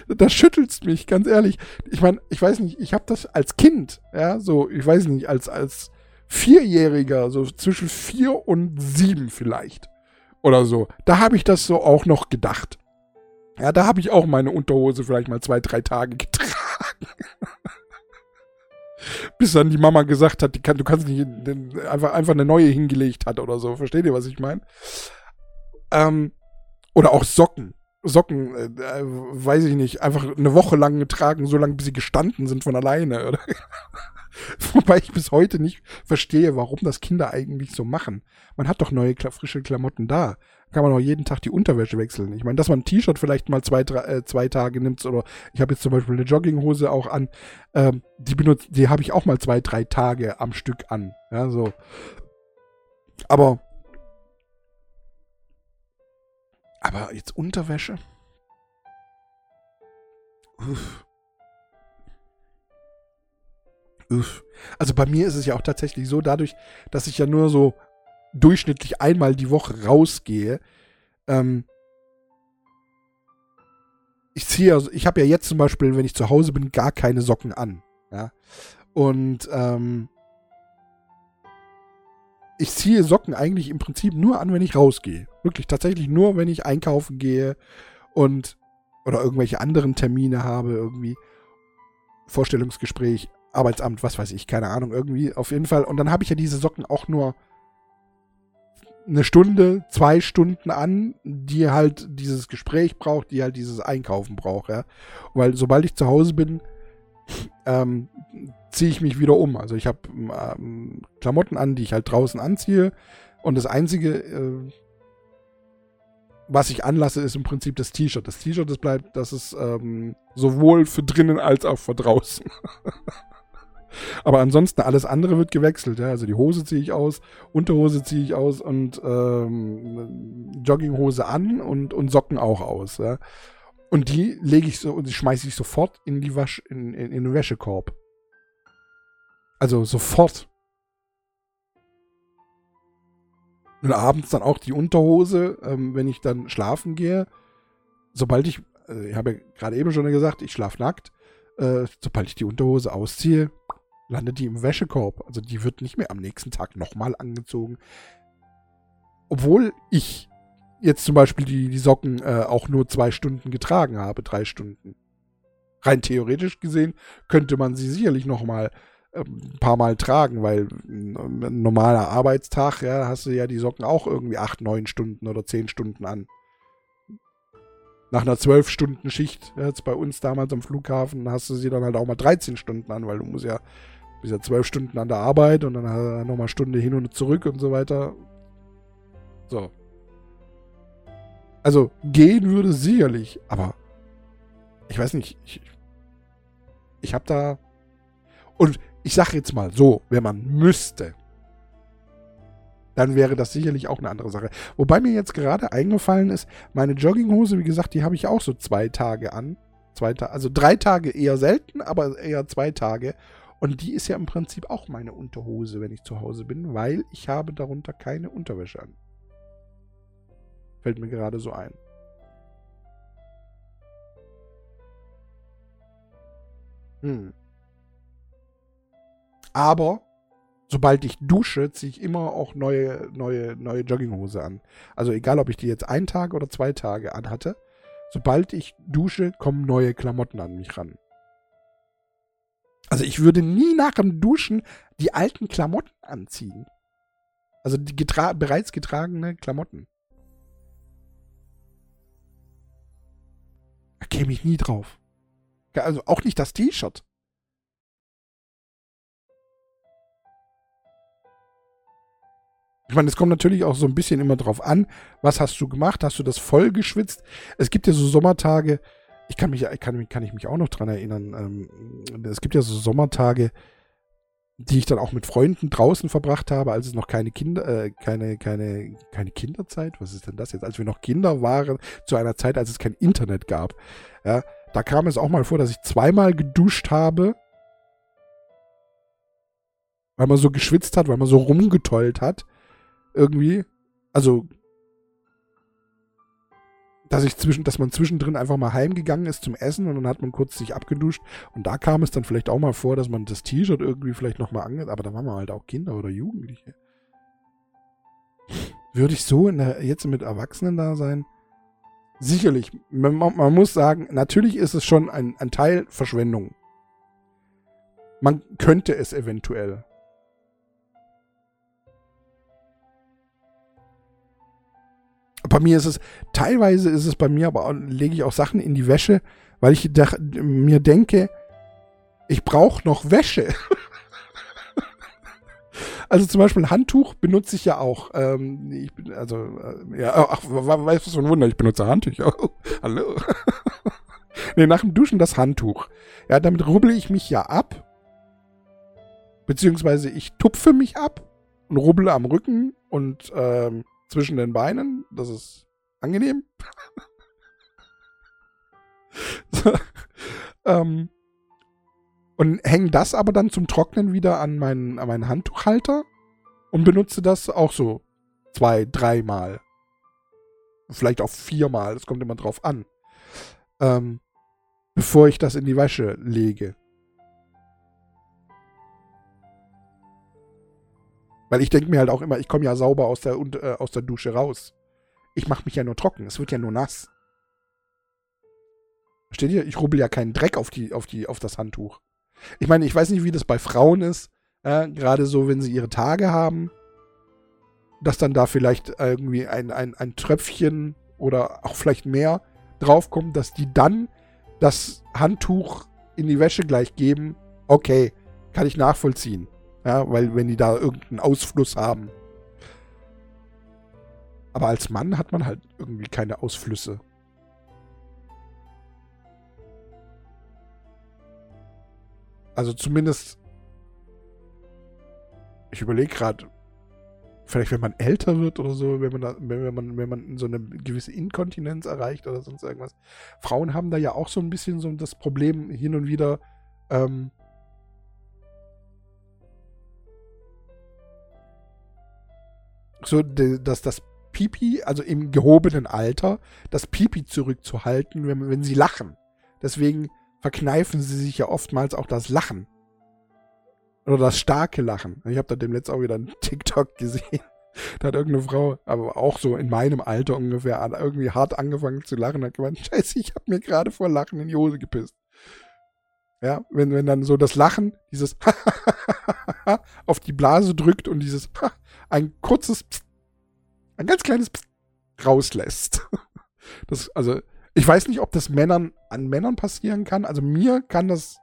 da schüttelst mich, ganz ehrlich. Ich meine, ich weiß nicht, ich habe das als Kind, ja, so, ich weiß nicht, als, als Vierjähriger, so zwischen vier und sieben vielleicht. Oder so. Da habe ich das so auch noch gedacht. Ja, da habe ich auch meine Unterhose vielleicht mal zwei, drei Tage getragen. [laughs] Bis dann die Mama gesagt hat, kann, du kannst nicht einfach, einfach eine neue hingelegt hat oder so. Versteht ihr, was ich meine? Ähm, oder auch Socken. Socken, äh, äh, weiß ich nicht, einfach eine Woche lang getragen, so lange bis sie gestanden sind von alleine. Oder? [laughs] [laughs] Wobei ich bis heute nicht verstehe, warum das Kinder eigentlich so machen. Man hat doch neue, frische Klamotten da. Kann man auch jeden Tag die Unterwäsche wechseln. Ich meine, dass man ein T-Shirt vielleicht mal zwei, drei, äh, zwei Tage nimmt oder ich habe jetzt zum Beispiel eine Jogginghose auch an. Ähm, die benutzt, die habe ich auch mal zwei, drei Tage am Stück an. Ja, so. Aber aber jetzt Unterwäsche? Uff. Also bei mir ist es ja auch tatsächlich so, dadurch, dass ich ja nur so durchschnittlich einmal die Woche rausgehe, ähm, ich ziehe, also ich habe ja jetzt zum Beispiel, wenn ich zu Hause bin, gar keine Socken an. Ja. Und ähm, ich ziehe Socken eigentlich im Prinzip nur an, wenn ich rausgehe. Wirklich tatsächlich nur, wenn ich einkaufen gehe und oder irgendwelche anderen Termine habe, irgendwie Vorstellungsgespräch, Arbeitsamt, was weiß ich, keine Ahnung, irgendwie auf jeden Fall. Und dann habe ich ja diese Socken auch nur eine Stunde, zwei Stunden an, die halt dieses Gespräch braucht, die halt dieses Einkaufen braucht, ja. Weil sobald ich zu Hause bin, ähm, ziehe ich mich wieder um. Also ich habe ähm, Klamotten an, die ich halt draußen anziehe. Und das Einzige, äh, was ich anlasse, ist im Prinzip das T-Shirt. Das T-Shirt, das bleibt, das ist ähm, sowohl für drinnen als auch für draußen. [laughs] Aber ansonsten alles andere wird gewechselt. Ja? Also die Hose ziehe ich aus, Unterhose ziehe ich aus und ähm, Jogginghose an und, und Socken auch aus. Ja? Und die lege ich so und schmeiße ich sofort in die Wasch, in, in, in den Wäschekorb. Also sofort. Und abends dann auch die Unterhose, ähm, wenn ich dann schlafen gehe. Sobald ich, also ich habe ja gerade eben schon gesagt, ich schlafe nackt. Äh, sobald ich die Unterhose ausziehe, landet die im Wäschekorb. Also die wird nicht mehr am nächsten Tag nochmal angezogen. Obwohl ich jetzt zum Beispiel die, die Socken äh, auch nur zwei Stunden getragen habe, drei Stunden. Rein theoretisch gesehen könnte man sie sicherlich nochmal ähm, ein paar Mal tragen, weil ein normaler Arbeitstag, ja, hast du ja die Socken auch irgendwie acht, neun Stunden oder zehn Stunden an. Nach einer zwölf Stunden Schicht, jetzt bei uns damals am Flughafen, hast du sie dann halt auch mal 13 Stunden an, weil du musst ja bist ja zwölf Stunden an der Arbeit und dann nochmal Stunde hin und zurück und so weiter. So. Also gehen würde sicherlich, aber ich weiß nicht, ich, ich habe da und ich sage jetzt mal so, wenn man müsste, dann wäre das sicherlich auch eine andere Sache. Wobei mir jetzt gerade eingefallen ist, meine Jogginghose, wie gesagt, die habe ich auch so zwei Tage an. Zwei Ta also drei Tage eher selten, aber eher zwei Tage. Und die ist ja im Prinzip auch meine Unterhose, wenn ich zu Hause bin, weil ich habe darunter keine Unterwäsche an. Fällt mir gerade so ein. Hm. Aber sobald ich dusche, ziehe ich immer auch neue, neue, neue Jogginghose an. Also egal, ob ich die jetzt einen Tag oder zwei Tage anhatte, sobald ich dusche, kommen neue Klamotten an mich ran. Also ich würde nie nach dem Duschen die alten Klamotten anziehen. Also die getra bereits getragene Klamotten. Da käme ich nie drauf. Also auch nicht das T-Shirt. Ich meine, es kommt natürlich auch so ein bisschen immer drauf an, was hast du gemacht? Hast du das voll geschwitzt? Es gibt ja so Sommertage, ich kann mich, kann, kann ich mich auch noch dran erinnern. Ähm, es gibt ja so Sommertage, die ich dann auch mit Freunden draußen verbracht habe, als es noch keine Kinder, äh, keine, keine, keine Kinderzeit, was ist denn das jetzt? Als wir noch Kinder waren, zu einer Zeit, als es kein Internet gab. Ja, da kam es auch mal vor, dass ich zweimal geduscht habe, weil man so geschwitzt hat, weil man so rumgetollt hat. Irgendwie. Also dass ich zwischen, dass man zwischendrin einfach mal heimgegangen ist zum Essen und dann hat man kurz sich abgeduscht und da kam es dann vielleicht auch mal vor, dass man das T-Shirt irgendwie vielleicht nochmal angeht, aber da waren wir halt auch Kinder oder Jugendliche. Würde ich so der, jetzt mit Erwachsenen da sein? Sicherlich. Man, man, muss sagen, natürlich ist es schon ein, ein Teil Verschwendung. Man könnte es eventuell. Bei mir ist es, teilweise ist es bei mir, aber lege ich auch Sachen in die Wäsche, weil ich da, mir denke, ich brauche noch Wäsche. [laughs] also zum Beispiel ein Handtuch benutze ich ja auch. Ähm, ich bin, also, äh, ja, ach, weißt du, so ein Wunder, ich benutze Handtücher. [laughs] Hallo. [laughs] nee, nach dem Duschen das Handtuch. Ja, damit rubbel ich mich ja ab. Beziehungsweise ich tupfe mich ab und rubbel am Rücken und ähm, zwischen den Beinen. Das ist angenehm. so, [laughs] ähm, und hänge das aber dann zum Trocknen wieder an meinen, an meinen Handtuchhalter und benutze das auch so zwei, dreimal. Vielleicht auch viermal, das kommt immer drauf an. Ähm, bevor ich das in die Wäsche lege. Weil ich denke mir halt auch immer, ich komme ja sauber aus der, äh, aus der Dusche raus. Ich mache mich ja nur trocken. Es wird ja nur nass. Versteht ihr? Ich rubbel ja keinen Dreck auf, die, auf, die, auf das Handtuch. Ich meine, ich weiß nicht, wie das bei Frauen ist. Äh, Gerade so, wenn sie ihre Tage haben. Dass dann da vielleicht irgendwie ein, ein, ein Tröpfchen oder auch vielleicht mehr draufkommt, dass die dann das Handtuch in die Wäsche gleich geben. Okay, kann ich nachvollziehen. Ja, weil wenn die da irgendeinen Ausfluss haben. Aber als Mann hat man halt irgendwie keine Ausflüsse. Also zumindest. Ich überlege gerade, vielleicht wenn man älter wird oder so, wenn man, da, wenn, man, wenn man so eine gewisse Inkontinenz erreicht oder sonst irgendwas. Frauen haben da ja auch so ein bisschen so das Problem hin und wieder, ähm, so, dass das Pipi, also im gehobenen Alter, das Pipi zurückzuhalten, wenn, wenn sie lachen. Deswegen verkneifen sie sich ja oftmals auch das Lachen. Oder das starke Lachen. Ich habe da demnächst auch wieder einen [laughs] TikTok gesehen. Da hat irgendeine Frau, aber auch so in meinem Alter ungefähr, irgendwie hart angefangen zu lachen. Hat gemeint, [laughs] scheiße, ich habe mir gerade vor Lachen in die Hose gepisst. Ja, wenn, wenn dann so das Lachen, dieses [laughs] auf die Blase drückt und dieses ein kurzes Psst, ein ganz kleines Psst rauslässt. [laughs] Das, also, ich weiß nicht, ob das Männern an Männern passieren kann. Also mir kann das.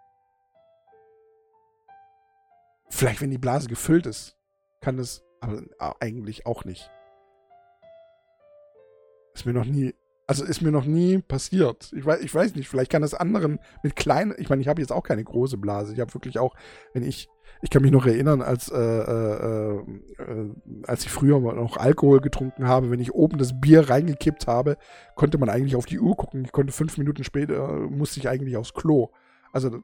Vielleicht, wenn die Blase gefüllt ist, kann das aber eigentlich auch nicht. Ist mir noch nie also ist mir noch nie passiert. Ich weiß, ich weiß nicht, vielleicht kann das anderen mit kleinen, ich meine, ich habe jetzt auch keine große Blase. Ich habe wirklich auch, wenn ich, ich kann mich noch erinnern, als, äh, äh, äh, als ich früher noch Alkohol getrunken habe, wenn ich oben das Bier reingekippt habe, konnte man eigentlich auf die Uhr gucken. Ich konnte fünf Minuten später, musste ich eigentlich aufs Klo. Also,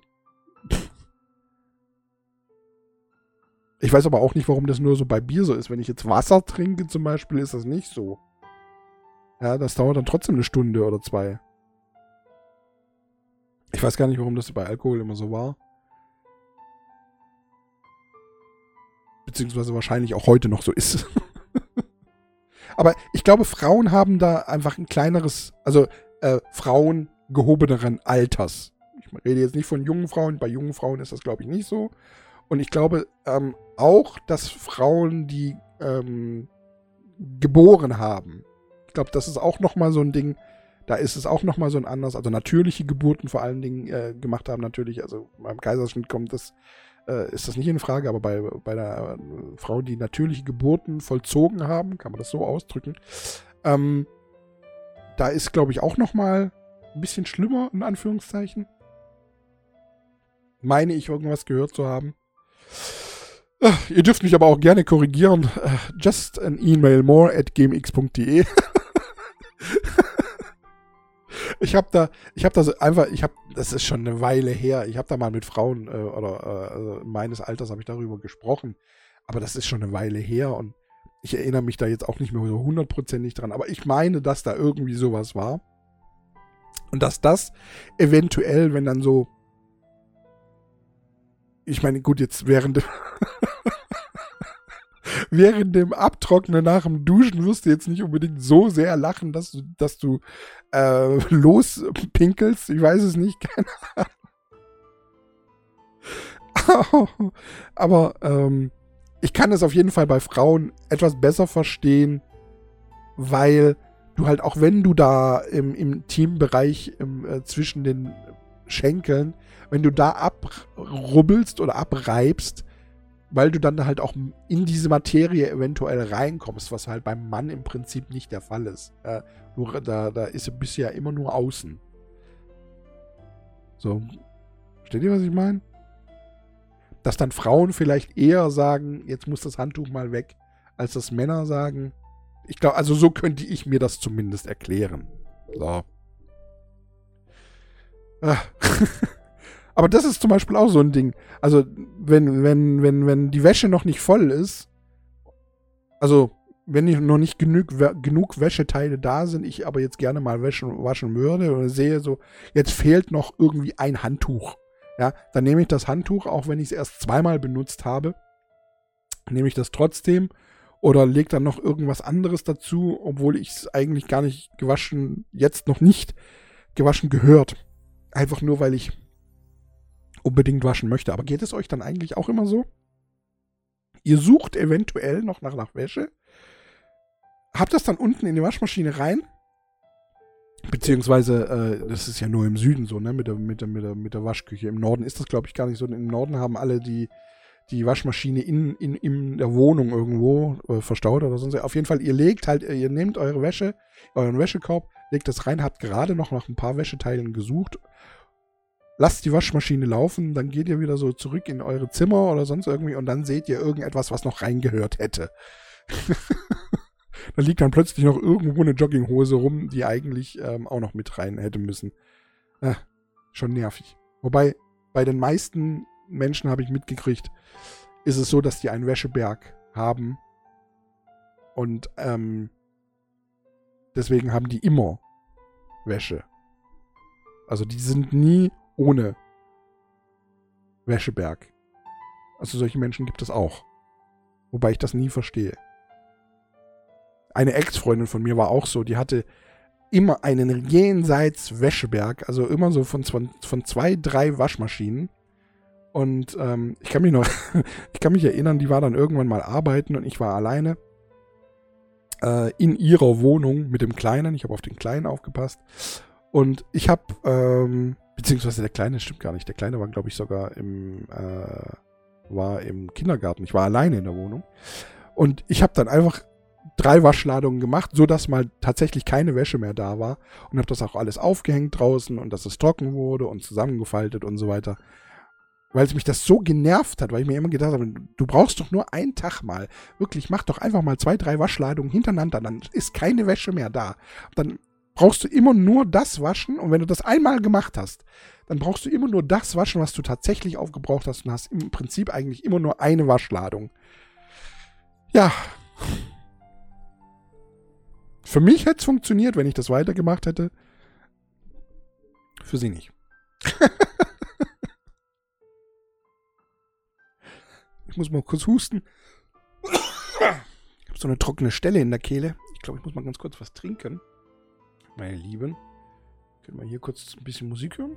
ich weiß aber auch nicht, warum das nur so bei Bier so ist. Wenn ich jetzt Wasser trinke zum Beispiel, ist das nicht so. Ja, das dauert dann trotzdem eine Stunde oder zwei. Ich weiß gar nicht, warum das bei Alkohol immer so war. Beziehungsweise wahrscheinlich auch heute noch so ist. [laughs] Aber ich glaube, Frauen haben da einfach ein kleineres, also äh, Frauen gehobeneren Alters. Ich rede jetzt nicht von jungen Frauen, bei jungen Frauen ist das, glaube ich, nicht so. Und ich glaube ähm, auch, dass Frauen, die ähm, geboren haben, glaube, das ist auch nochmal so ein Ding. Da ist es auch nochmal so ein anders, also natürliche Geburten vor allen Dingen äh, gemacht haben, natürlich. Also beim Kaiserschnitt kommt das, äh, ist das nicht in Frage, aber bei, bei der äh, Frau, die natürliche Geburten vollzogen haben, kann man das so ausdrücken, ähm, da ist, glaube ich, auch nochmal ein bisschen schlimmer, in Anführungszeichen. Meine ich, irgendwas gehört zu haben. Ihr dürft mich aber auch gerne korrigieren. Just an email more at gmx.de. [laughs] ich habe da, ich habe da so einfach, ich habe, das ist schon eine Weile her. Ich habe da mal mit Frauen äh, oder äh, meines Alters habe ich darüber gesprochen, aber das ist schon eine Weile her und ich erinnere mich da jetzt auch nicht mehr so hundertprozentig dran. Aber ich meine, dass da irgendwie sowas war und dass das eventuell, wenn dann so, ich meine, gut, jetzt während während dem Abtrocknen nach dem Duschen wirst du jetzt nicht unbedingt so sehr lachen, dass du, dass du äh, [laughs] lospinkelst. Ich weiß es nicht, [laughs] keine Ahnung. [laughs] Aber ähm, ich kann es auf jeden Fall bei Frauen etwas besser verstehen, weil du halt auch wenn du da im, im Teambereich im, äh, zwischen den Schenkeln, wenn du da abrubbelst oder abreibst, weil du dann halt auch in diese Materie eventuell reinkommst, was halt beim Mann im Prinzip nicht der Fall ist. Äh, nur, da, da ist er bisher immer nur außen. So. Versteht ihr, was ich meine? Dass dann Frauen vielleicht eher sagen, jetzt muss das Handtuch mal weg, als dass Männer sagen. Ich glaube, also so könnte ich mir das zumindest erklären. So. Ah. [laughs] Aber das ist zum Beispiel auch so ein Ding. Also, wenn, wenn, wenn, wenn die Wäsche noch nicht voll ist, also wenn noch nicht genug, genug Wäscheteile da sind, ich aber jetzt gerne mal waschen, waschen würde und sehe so, jetzt fehlt noch irgendwie ein Handtuch. Ja, dann nehme ich das Handtuch, auch wenn ich es erst zweimal benutzt habe, nehme ich das trotzdem oder lege dann noch irgendwas anderes dazu, obwohl ich es eigentlich gar nicht gewaschen, jetzt noch nicht gewaschen gehört. Einfach nur, weil ich unbedingt waschen möchte. Aber geht es euch dann eigentlich auch immer so? Ihr sucht eventuell noch nach, nach Wäsche, habt das dann unten in die Waschmaschine rein, beziehungsweise, äh, das ist ja nur im Süden so, ne, mit der, mit der, mit der, mit der Waschküche. Im Norden ist das, glaube ich, gar nicht so. Im Norden haben alle die, die Waschmaschine in, in, in der Wohnung irgendwo äh, verstaut oder sonst. Auf jeden Fall, ihr legt halt, ihr nehmt eure Wäsche, euren Wäschekorb, legt das rein, habt gerade noch nach ein paar Wäscheteilen gesucht lasst die Waschmaschine laufen, dann geht ihr wieder so zurück in eure Zimmer oder sonst irgendwie und dann seht ihr irgendetwas, was noch reingehört hätte. [laughs] da liegt dann plötzlich noch irgendwo eine Jogginghose rum, die eigentlich ähm, auch noch mit rein hätte müssen. Ah, schon nervig. Wobei, bei den meisten Menschen habe ich mitgekriegt, ist es so, dass die einen Wäscheberg haben und ähm, deswegen haben die immer Wäsche. Also die sind nie ohne Wäscheberg. Also solche Menschen gibt es auch. Wobei ich das nie verstehe. Eine Ex-Freundin von mir war auch so, die hatte immer einen jenseits Wäscheberg, also immer so von, von, zwei, drei Waschmaschinen. Und ähm, ich kann mich noch, [laughs] ich kann mich erinnern, die war dann irgendwann mal arbeiten und ich war alleine äh, in ihrer Wohnung mit dem Kleinen. Ich habe auf den Kleinen aufgepasst. Und ich habe ähm, Beziehungsweise der Kleine stimmt gar nicht. Der Kleine war, glaube ich, sogar im, äh, war im Kindergarten. Ich war alleine in der Wohnung. Und ich habe dann einfach drei Waschladungen gemacht, so dass mal tatsächlich keine Wäsche mehr da war. Und habe das auch alles aufgehängt draußen und dass es trocken wurde und zusammengefaltet und so weiter. Weil es mich das so genervt hat, weil ich mir immer gedacht habe, du brauchst doch nur einen Tag mal. Wirklich, mach doch einfach mal zwei, drei Waschladungen hintereinander, dann ist keine Wäsche mehr da. Dann brauchst du immer nur das waschen und wenn du das einmal gemacht hast, dann brauchst du immer nur das waschen, was du tatsächlich aufgebraucht hast und hast im Prinzip eigentlich immer nur eine Waschladung. Ja. Für mich hätte es funktioniert, wenn ich das weitergemacht hätte. Für sie nicht. [laughs] ich muss mal kurz husten. Ich habe so eine trockene Stelle in der Kehle. Ich glaube, ich muss mal ganz kurz was trinken meine Lieben. Können wir hier kurz ein bisschen Musik hören?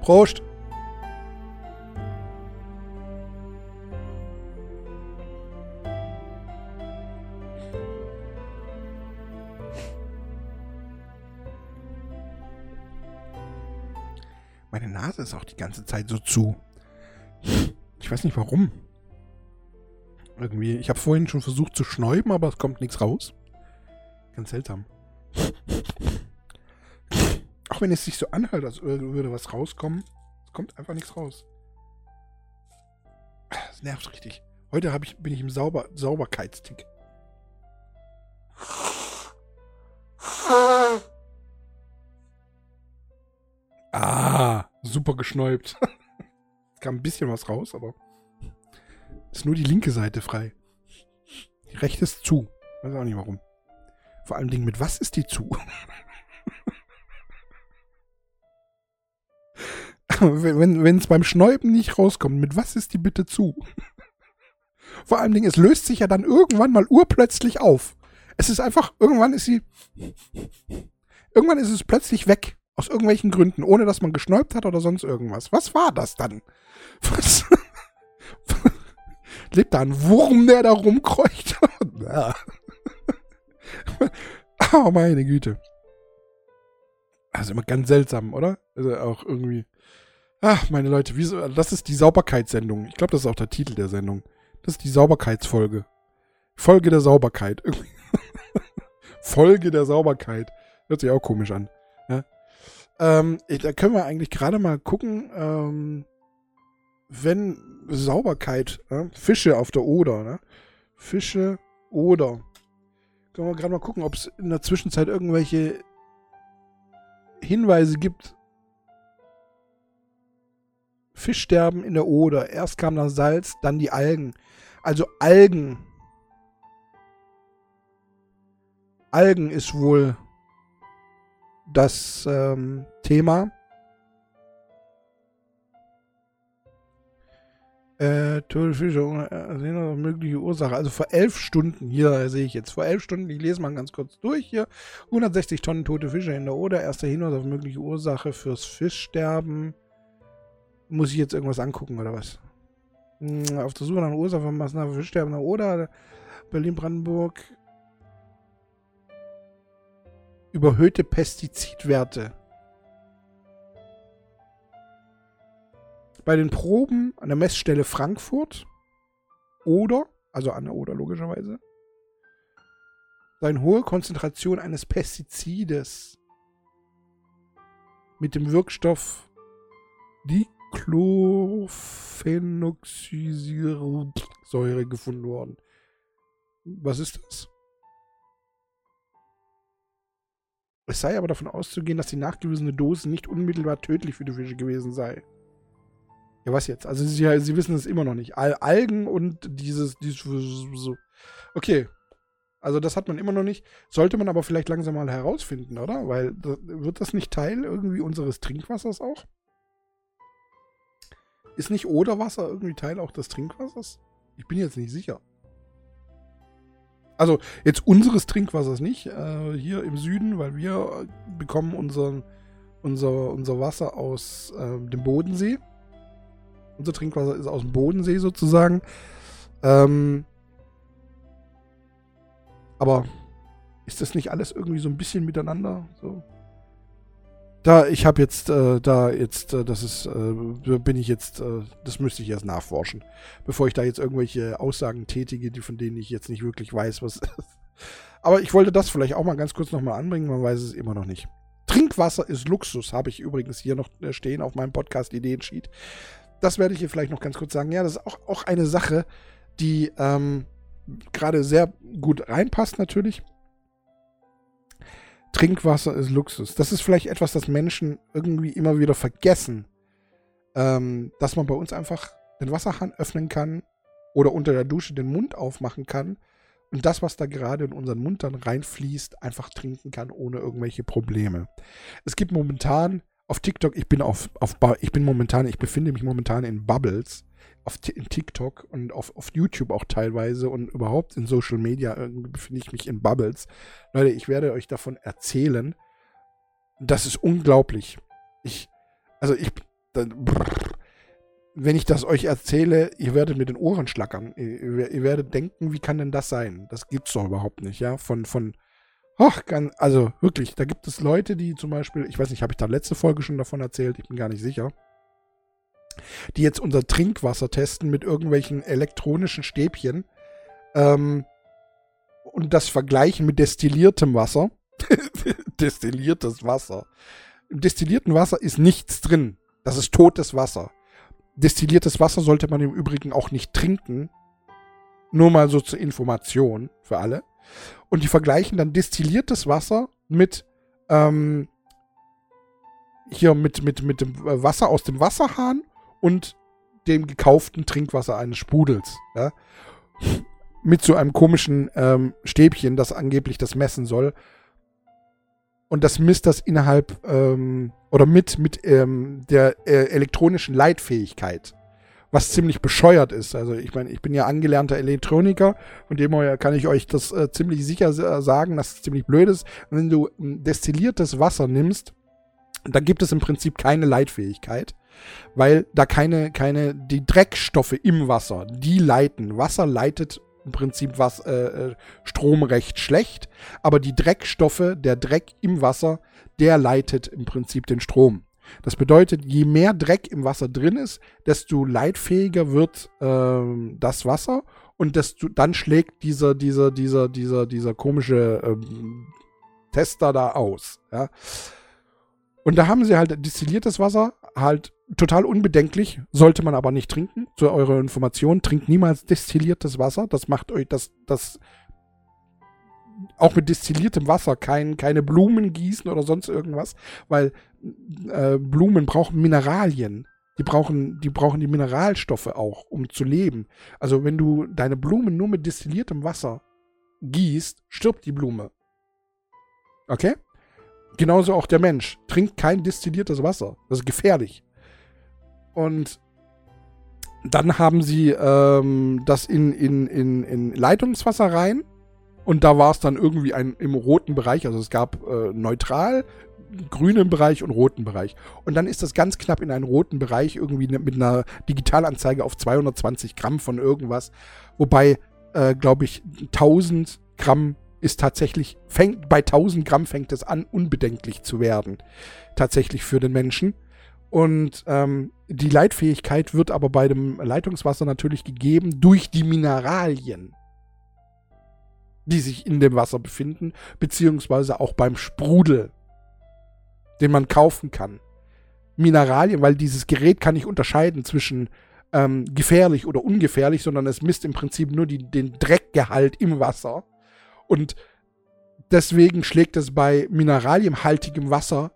Prost! Meine Nase ist auch die ganze Zeit so zu. Ich weiß nicht warum. Irgendwie, ich habe vorhin schon versucht zu schnäuben, aber es kommt nichts raus. Ganz seltsam. Auch wenn es sich so anhört, als würde was rauskommen, es kommt einfach nichts raus. das nervt richtig. Heute ich, bin ich im Sauber Sauberkeitstick. Ah, super geschnäubt. Es kam ein bisschen was raus, aber ist nur die linke Seite frei. Die rechte ist zu. Weiß auch nicht warum. Vor allem Dingen, mit was ist die zu? wenn es beim Schnäuben nicht rauskommt, mit was ist die bitte zu? Vor allem Dingen, es löst sich ja dann irgendwann mal urplötzlich auf. Es ist einfach, irgendwann ist sie, irgendwann ist es plötzlich weg. Aus irgendwelchen Gründen, ohne dass man geschnäubt hat oder sonst irgendwas. Was war das dann? Was? [laughs] Lebt da ein Wurm, der da rumkreucht? [laughs] [laughs] oh, meine Güte. Ist immer ganz seltsam, oder? Also auch irgendwie. Ach, meine Leute, wieso, das ist die Sauberkeitssendung. Ich glaube, das ist auch der Titel der Sendung. Das ist die Sauberkeitsfolge. Folge der Sauberkeit. [laughs] Folge der Sauberkeit. Hört sich auch komisch an. Ja? Ähm, da können wir eigentlich gerade mal gucken, ähm, wenn Sauberkeit, ja? Fische auf der Oder, ne? Fische oder. Können wir gerade mal gucken, ob es in der Zwischenzeit irgendwelche Hinweise gibt, Fischsterben in der Oder. Erst kam das Salz, dann die Algen. Also Algen. Algen ist wohl das ähm, Thema. Äh, tote Fische, äh, mögliche Ursache. Also vor elf Stunden, hier sehe ich jetzt, vor elf Stunden, ich lese mal ganz kurz durch hier. 160 Tonnen tote Fische in der Oder. Erster Hinweis auf mögliche Ursache fürs Fischsterben. Muss ich jetzt irgendwas angucken oder was? Hm, auf der Suche nach einer Ursache von massenhaften Fischsterben oder Berlin-Brandenburg. Überhöhte Pestizidwerte. Bei den Proben an der Messstelle Frankfurt oder, also an der Oder logischerweise, eine hohe Konzentration eines Pestizides mit dem Wirkstoff die Chlorphenoxysäure gefunden worden. Was ist das? Es sei aber davon auszugehen, dass die nachgewiesene Dose nicht unmittelbar tödlich für die Fische gewesen sei. Ja, was jetzt? Also sie, sie wissen es immer noch nicht. Al Algen und dieses, dieses Okay. Also das hat man immer noch nicht. Sollte man aber vielleicht langsam mal herausfinden, oder? Weil wird das nicht Teil irgendwie unseres Trinkwassers auch? Ist nicht Oderwasser irgendwie Teil auch des Trinkwassers? Ich bin jetzt nicht sicher. Also jetzt unseres Trinkwassers nicht, äh, hier im Süden, weil wir bekommen unseren, unser, unser Wasser aus äh, dem Bodensee. Unser Trinkwasser ist aus dem Bodensee sozusagen. Ähm, aber ist das nicht alles irgendwie so ein bisschen miteinander? So? Da, ich habe jetzt, äh, da jetzt, äh, das ist, äh, bin ich jetzt, äh, das müsste ich erst nachforschen, bevor ich da jetzt irgendwelche Aussagen tätige, die von denen ich jetzt nicht wirklich weiß, was. [laughs] Aber ich wollte das vielleicht auch mal ganz kurz nochmal anbringen, man weiß es immer noch nicht. Trinkwasser ist Luxus, habe ich übrigens hier noch äh, stehen auf meinem Podcast Ideensheet. Das werde ich hier vielleicht noch ganz kurz sagen. Ja, das ist auch, auch eine Sache, die ähm, gerade sehr gut reinpasst natürlich. Trinkwasser ist Luxus. Das ist vielleicht etwas, das Menschen irgendwie immer wieder vergessen. Ähm, dass man bei uns einfach den Wasserhahn öffnen kann oder unter der Dusche den Mund aufmachen kann und das, was da gerade in unseren Mund dann reinfließt, einfach trinken kann ohne irgendwelche Probleme. Es gibt momentan auf TikTok, ich bin auf, auf ich bin momentan, ich befinde mich momentan in Bubbles auf in TikTok und auf, auf YouTube auch teilweise und überhaupt in Social Media befinde ich mich in Bubbles. Leute, ich werde euch davon erzählen. Das ist unglaublich. Ich, also ich, wenn ich das euch erzähle, ihr werdet mit den Ohren schlackern. Ihr, ihr, werdet denken, wie kann denn das sein? Das gibt's doch überhaupt nicht, ja? Von, von, ach, also wirklich, da gibt es Leute, die zum Beispiel, ich weiß nicht, habe ich da letzte Folge schon davon erzählt, ich bin gar nicht sicher die jetzt unser Trinkwasser testen mit irgendwelchen elektronischen Stäbchen ähm, und das vergleichen mit destilliertem Wasser. [laughs] Destilliertes Wasser. Im destillierten Wasser ist nichts drin. Das ist totes Wasser. destilliertes Wasser sollte man im Übrigen auch nicht trinken. Nur mal so zur Information für alle. Und die vergleichen dann destilliertes Wasser mit ähm, hier mit, mit, mit dem Wasser aus dem Wasserhahn und dem gekauften Trinkwasser eines Sprudels. Ja? Mit so einem komischen ähm, Stäbchen, das angeblich das messen soll. Und das misst das innerhalb ähm, oder mit, mit ähm, der äh, elektronischen Leitfähigkeit. Was ziemlich bescheuert ist. Also ich meine, ich bin ja angelernter Elektroniker, von dem her kann ich euch das äh, ziemlich sicher sagen, dass es ziemlich blöd ist. Wenn du destilliertes Wasser nimmst, dann gibt es im Prinzip keine Leitfähigkeit weil da keine, keine, die Dreckstoffe im Wasser, die leiten. Wasser leitet im Prinzip was, äh, äh, Strom recht schlecht, aber die Dreckstoffe, der Dreck im Wasser, der leitet im Prinzip den Strom. Das bedeutet, je mehr Dreck im Wasser drin ist, desto leitfähiger wird äh, das Wasser und desto, dann schlägt dieser, dieser, dieser, dieser, dieser komische ähm, Tester da aus. Ja. Und da haben sie halt destilliertes Wasser, halt total unbedenklich, sollte man aber nicht trinken. Zu eurer Information, trinkt niemals destilliertes Wasser. Das macht euch das, das auch mit destilliertem Wasser kein, keine Blumen gießen oder sonst irgendwas, weil äh, Blumen brauchen Mineralien. Die brauchen, die brauchen die Mineralstoffe auch, um zu leben. Also wenn du deine Blumen nur mit destilliertem Wasser gießt, stirbt die Blume. Okay? Genauso auch der Mensch. Trinkt kein destilliertes Wasser. Das ist gefährlich. Und dann haben sie ähm, das in, in, in, in Leitungswasser rein. Und da war es dann irgendwie ein, im roten Bereich. Also es gab äh, neutral, grünen Bereich und roten Bereich. Und dann ist das ganz knapp in einen roten Bereich irgendwie ne, mit einer Digitalanzeige auf 220 Gramm von irgendwas. Wobei, äh, glaube ich, 1000 Gramm ist tatsächlich, fängt, bei 1000 Gramm fängt es an, unbedenklich zu werden. Tatsächlich für den Menschen. Und ähm, die Leitfähigkeit wird aber bei dem Leitungswasser natürlich gegeben durch die Mineralien, die sich in dem Wasser befinden, beziehungsweise auch beim Sprudel, den man kaufen kann. Mineralien, weil dieses Gerät kann nicht unterscheiden zwischen ähm, gefährlich oder ungefährlich, sondern es misst im Prinzip nur die, den Dreckgehalt im Wasser. Und deswegen schlägt es bei mineralienhaltigem Wasser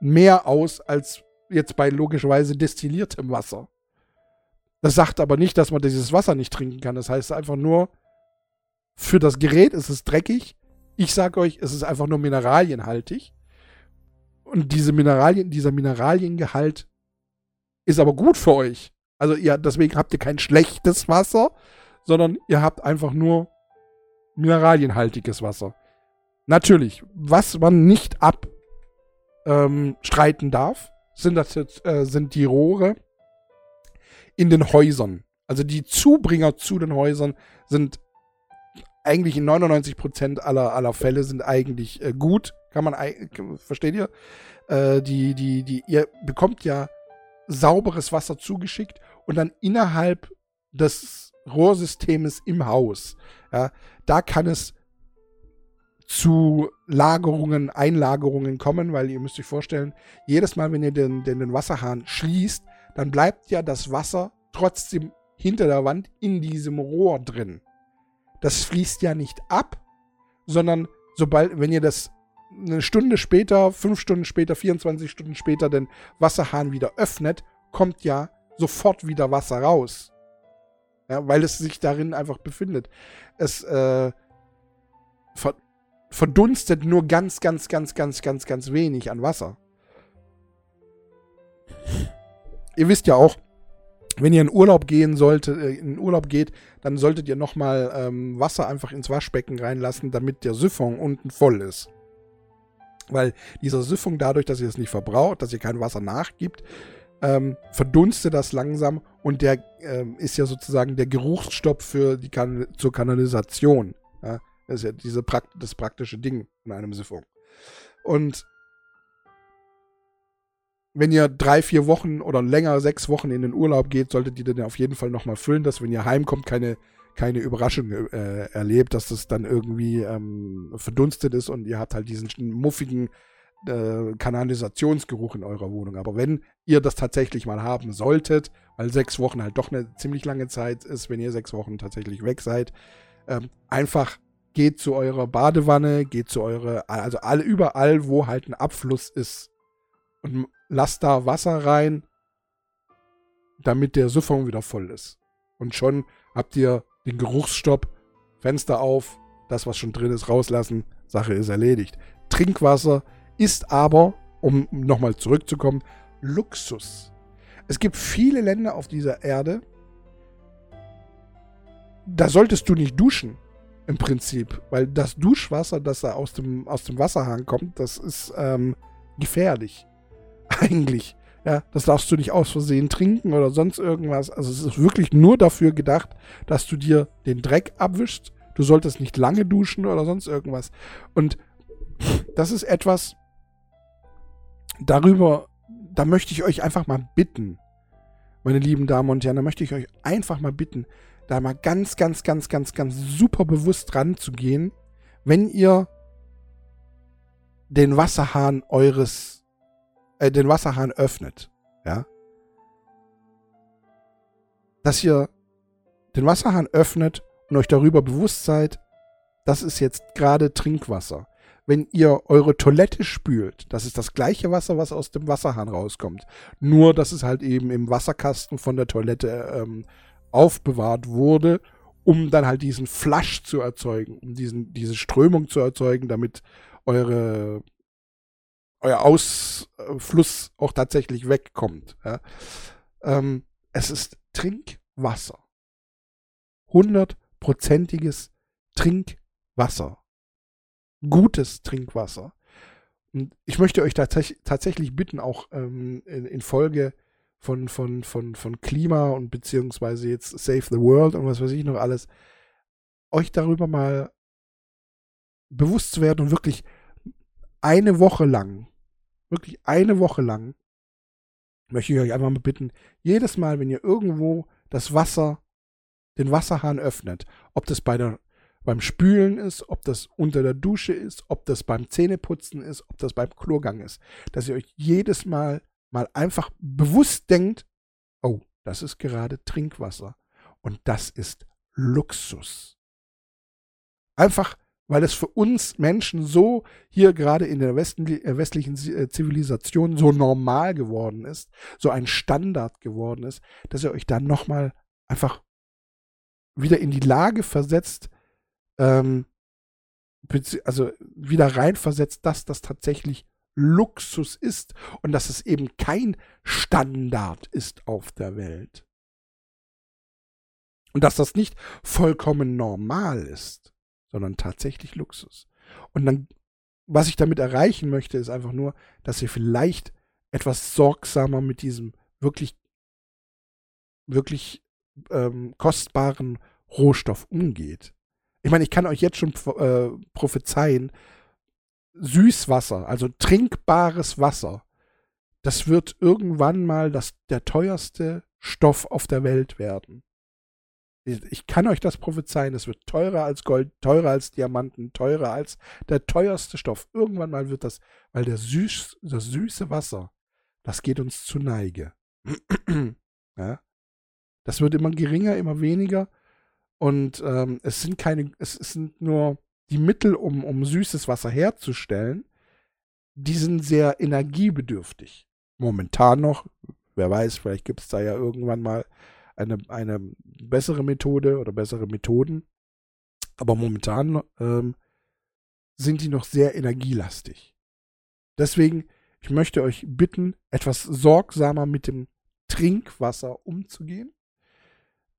mehr aus als jetzt bei logischerweise destilliertem Wasser. Das sagt aber nicht, dass man dieses Wasser nicht trinken kann. Das heißt einfach nur, für das Gerät ist es dreckig. Ich sage euch, es ist einfach nur mineralienhaltig. Und diese Mineralien, dieser Mineraliengehalt ist aber gut für euch. Also ihr, deswegen habt ihr kein schlechtes Wasser, sondern ihr habt einfach nur mineralienhaltiges Wasser. Natürlich, was man nicht abstreiten ähm, darf, sind, das jetzt, äh, sind die Rohre in den Häusern. Also die Zubringer zu den Häusern sind eigentlich in 99% aller, aller Fälle sind eigentlich äh, gut. Kann man, versteht ihr? Äh, die, die, die, ihr bekommt ja sauberes Wasser zugeschickt und dann innerhalb des Rohrsystems im Haus, ja, da kann es zu Lagerungen, Einlagerungen kommen, weil ihr müsst euch vorstellen, jedes Mal, wenn ihr den, den, den Wasserhahn schließt, dann bleibt ja das Wasser trotzdem hinter der Wand in diesem Rohr drin. Das fließt ja nicht ab, sondern sobald, wenn ihr das eine Stunde später, fünf Stunden später, 24 Stunden später den Wasserhahn wieder öffnet, kommt ja sofort wieder Wasser raus. Ja, weil es sich darin einfach befindet. Es äh, verdunstet nur ganz, ganz, ganz, ganz, ganz, ganz wenig an Wasser. Ihr wisst ja auch, wenn ihr in Urlaub gehen solltet, äh, in Urlaub geht, dann solltet ihr nochmal ähm, Wasser einfach ins Waschbecken reinlassen, damit der Siphon unten voll ist. Weil dieser Siphon, dadurch, dass ihr es nicht verbraucht, dass ihr kein Wasser nachgibt, ähm, verdunstet das langsam und der ähm, ist ja sozusagen der Geruchsstopp für die kan zur Kanalisation. Ja? Das ist ja diese Prakt das praktische Ding in einem Siphon. Und wenn ihr drei, vier Wochen oder länger, sechs Wochen in den Urlaub geht, solltet ihr den auf jeden Fall nochmal füllen, dass wenn ihr heimkommt, keine, keine Überraschung äh, erlebt, dass das dann irgendwie ähm, verdunstet ist und ihr habt halt diesen muffigen äh, Kanalisationsgeruch in eurer Wohnung. Aber wenn ihr das tatsächlich mal haben solltet, weil sechs Wochen halt doch eine ziemlich lange Zeit ist, wenn ihr sechs Wochen tatsächlich weg seid. Ähm, einfach geht zu eurer Badewanne, geht zu eurer, also alle, überall, wo halt ein Abfluss ist. Und lasst da Wasser rein, damit der Siphon wieder voll ist. Und schon habt ihr den Geruchsstopp, Fenster auf, das, was schon drin ist, rauslassen, Sache ist erledigt. Trinkwasser ist aber, um nochmal zurückzukommen, Luxus. Es gibt viele Länder auf dieser Erde, da solltest du nicht duschen, im Prinzip. Weil das Duschwasser, das da aus dem, aus dem Wasserhahn kommt, das ist ähm, gefährlich. [laughs] Eigentlich. Ja, das darfst du nicht aus Versehen trinken oder sonst irgendwas. Also es ist wirklich nur dafür gedacht, dass du dir den Dreck abwischst. Du solltest nicht lange duschen oder sonst irgendwas. Und das ist etwas, darüber, da möchte ich euch einfach mal bitten, meine lieben Damen und Herren, da möchte ich euch einfach mal bitten, da mal ganz, ganz, ganz, ganz, ganz super bewusst ranzugehen, wenn ihr den Wasserhahn eures, äh, den Wasserhahn öffnet, ja, dass ihr den Wasserhahn öffnet und euch darüber bewusst seid, das ist jetzt gerade Trinkwasser. Wenn ihr eure Toilette spült, das ist das gleiche Wasser, was aus dem Wasserhahn rauskommt. Nur, dass es halt eben im Wasserkasten von der Toilette ähm, aufbewahrt wurde, um dann halt diesen Flush zu erzeugen, um diesen, diese Strömung zu erzeugen, damit eure, euer Ausfluss auch tatsächlich wegkommt. Ja. Ähm, es ist Trinkwasser. Hundertprozentiges Trinkwasser. Gutes Trinkwasser. Und ich möchte euch tats tatsächlich bitten, auch ähm, in, in Folge von, von, von, von Klima und beziehungsweise jetzt Save the World und was weiß ich noch alles, euch darüber mal bewusst zu werden und wirklich eine Woche lang, wirklich eine Woche lang, möchte ich euch einfach mal bitten, jedes Mal, wenn ihr irgendwo das Wasser, den Wasserhahn öffnet, ob das bei der, beim Spülen ist, ob das unter der Dusche ist, ob das beim Zähneputzen ist, ob das beim Klogang ist, dass ihr euch jedes Mal mal einfach bewusst denkt, oh, das ist gerade Trinkwasser und das ist Luxus. Einfach, weil es für uns Menschen so hier gerade in der äh, westlichen äh, Zivilisation so normal geworden ist, so ein Standard geworden ist, dass ihr euch dann nochmal einfach wieder in die Lage versetzt, ähm, also wieder reinversetzt, dass das tatsächlich Luxus ist und dass es eben kein Standard ist auf der Welt. Und dass das nicht vollkommen normal ist, sondern tatsächlich Luxus. Und dann, was ich damit erreichen möchte, ist einfach nur, dass ihr vielleicht etwas sorgsamer mit diesem wirklich, wirklich ähm, kostbaren Rohstoff umgeht. Ich meine, ich kann euch jetzt schon äh, prophezeien, Süßwasser, also trinkbares Wasser, das wird irgendwann mal das, der teuerste Stoff auf der Welt werden. Ich kann euch das prophezeien, es wird teurer als Gold, teurer als Diamanten, teurer als der teuerste Stoff. Irgendwann mal wird das, weil der süß, das süße Wasser, das geht uns zu Neige. [clears throat] ja? Das wird immer geringer, immer weniger. Und ähm, es sind keine, es, sind nur die Mittel, um, um süßes Wasser herzustellen, die sind sehr energiebedürftig. Momentan noch, wer weiß, vielleicht gibt es da ja irgendwann mal eine, eine bessere Methode oder bessere Methoden. Aber momentan ähm, sind die noch sehr energielastig. Deswegen, ich möchte euch bitten, etwas sorgsamer mit dem Trinkwasser umzugehen.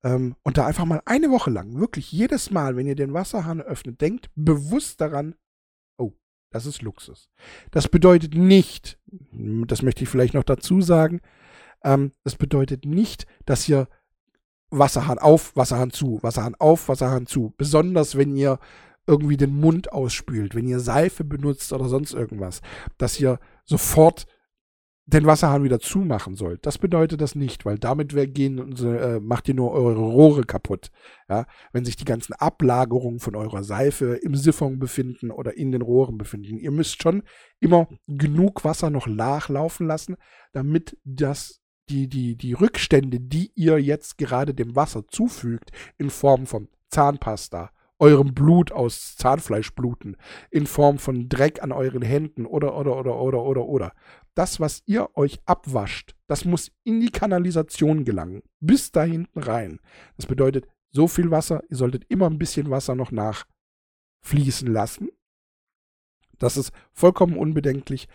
Ähm, und da einfach mal eine Woche lang, wirklich jedes Mal, wenn ihr den Wasserhahn öffnet, denkt bewusst daran, oh, das ist Luxus. Das bedeutet nicht, das möchte ich vielleicht noch dazu sagen, ähm, das bedeutet nicht, dass ihr Wasserhahn auf, Wasserhahn zu, Wasserhahn auf, Wasserhahn zu. Besonders wenn ihr irgendwie den Mund ausspült, wenn ihr Seife benutzt oder sonst irgendwas, dass ihr sofort den Wasserhahn wieder zumachen sollt. Das bedeutet das nicht, weil damit gehen unsere, äh, macht ihr nur eure Rohre kaputt. Ja? Wenn sich die ganzen Ablagerungen von eurer Seife im Siphon befinden oder in den Rohren befinden. Ihr müsst schon immer genug Wasser noch nachlaufen lassen, damit das die, die, die Rückstände, die ihr jetzt gerade dem Wasser zufügt, in Form von Zahnpasta, eurem Blut aus Zahnfleischbluten, in Form von Dreck an euren Händen oder, oder, oder, oder, oder, oder. Das, was ihr euch abwascht, das muss in die Kanalisation gelangen, bis da hinten rein. Das bedeutet, so viel Wasser, ihr solltet immer ein bisschen Wasser noch nachfließen lassen. Das ist vollkommen unbedenklich,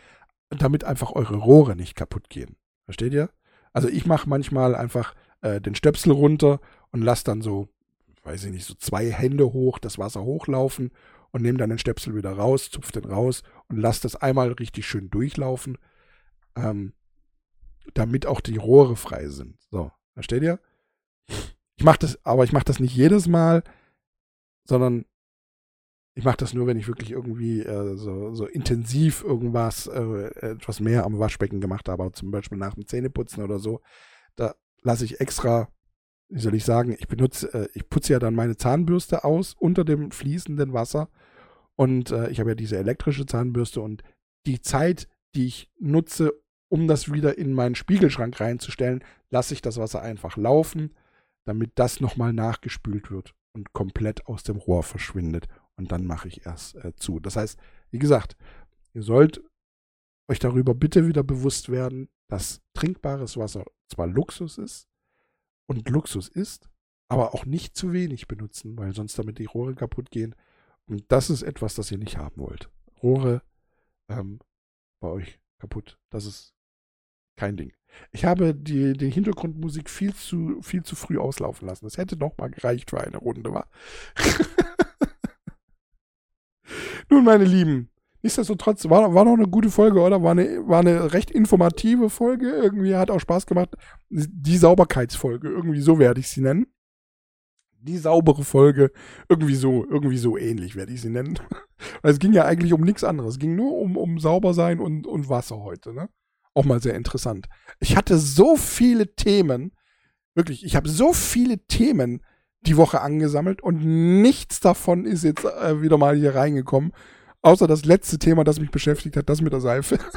damit einfach eure Rohre nicht kaputt gehen. Versteht ihr? Also ich mache manchmal einfach äh, den Stöpsel runter und lasse dann so, weiß ich nicht, so zwei Hände hoch, das Wasser hochlaufen und nehme dann den Stöpsel wieder raus, zupf den raus und lasse das einmal richtig schön durchlaufen, ähm, damit auch die Rohre frei sind. So, versteht ihr? Ich mache das, aber ich mache das nicht jedes Mal, sondern ich mache das nur, wenn ich wirklich irgendwie äh, so, so, intensiv irgendwas, äh, etwas mehr am Waschbecken gemacht habe, zum Beispiel nach dem Zähneputzen oder so. Da lasse ich extra, wie soll ich sagen, ich benutze, äh, ich putze ja dann meine Zahnbürste aus unter dem fließenden Wasser. Und äh, ich habe ja diese elektrische Zahnbürste und die Zeit, die ich nutze, um das wieder in meinen Spiegelschrank reinzustellen, lasse ich das Wasser einfach laufen, damit das nochmal nachgespült wird und komplett aus dem Rohr verschwindet und dann mache ich erst äh, zu. Das heißt, wie gesagt, ihr sollt euch darüber bitte wieder bewusst werden, dass trinkbares Wasser zwar Luxus ist und Luxus ist, aber auch nicht zu wenig benutzen, weil sonst damit die Rohre kaputt gehen. Und das ist etwas, das ihr nicht haben wollt. Rohre ähm, bei euch kaputt. Das ist kein Ding. Ich habe die, die Hintergrundmusik viel zu, viel zu früh auslaufen lassen. Das hätte noch mal gereicht für eine Runde, war. [laughs] Nun, meine Lieben, nichtsdestotrotz war, war noch eine gute Folge, oder? War eine, war eine recht informative Folge. Irgendwie hat auch Spaß gemacht. Die Sauberkeitsfolge, irgendwie so werde ich sie nennen. Die saubere Folge, irgendwie so, irgendwie so ähnlich werde ich sie nennen. [laughs] Weil es ging ja eigentlich um nichts anderes. Es ging nur um, um sauber sein und, und Wasser heute, ne? Auch mal sehr interessant. Ich hatte so viele Themen, wirklich, ich habe so viele Themen, die Woche angesammelt und nichts davon ist jetzt äh, wieder mal hier reingekommen. Außer das letzte Thema, das mich beschäftigt hat, das mit der Seife. [laughs]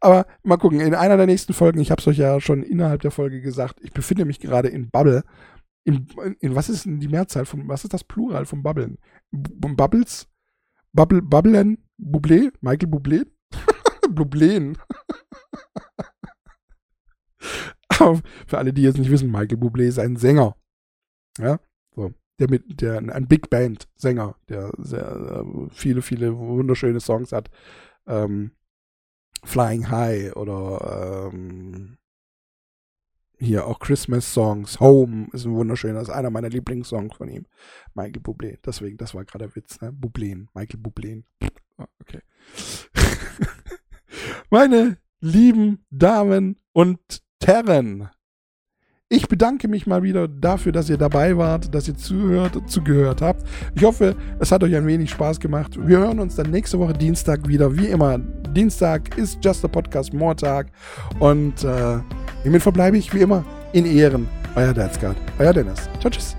Aber mal gucken, in einer der nächsten Folgen, ich habe es euch ja schon innerhalb der Folge gesagt, ich befinde mich gerade in Bubble. In, in, was ist denn die Mehrzahl von, was ist das Plural von Bubblen? B Bubbles? Bubble, Bubblen? Bublé? Michael Bublé? [laughs] Bublen. Für alle, die jetzt nicht wissen, Michael Bublé ist ein Sänger. Ja, so. Der mit, der, ein Big Band Sänger, der sehr, äh, viele, viele wunderschöne Songs hat. Ähm, Flying High oder ähm, hier auch Christmas Songs. Home ist ein wunderschöner, ist einer meiner Lieblingssongs von ihm. Michael Bublé. Deswegen, das war gerade der Witz, ne? Bublé. Michael Bublé. Ah, okay. [laughs] Meine lieben Damen und Terren. Ich bedanke mich mal wieder dafür, dass ihr dabei wart, dass ihr zuhört, zugehört habt. Ich hoffe, es hat euch ein wenig Spaß gemacht. Wir hören uns dann nächste Woche Dienstag wieder. Wie immer, Dienstag ist Just a Podcast More Tag. Und äh, hiermit verbleibe ich wie immer in Ehren. Euer Dad's Euer Dennis. Ciao, tschüss.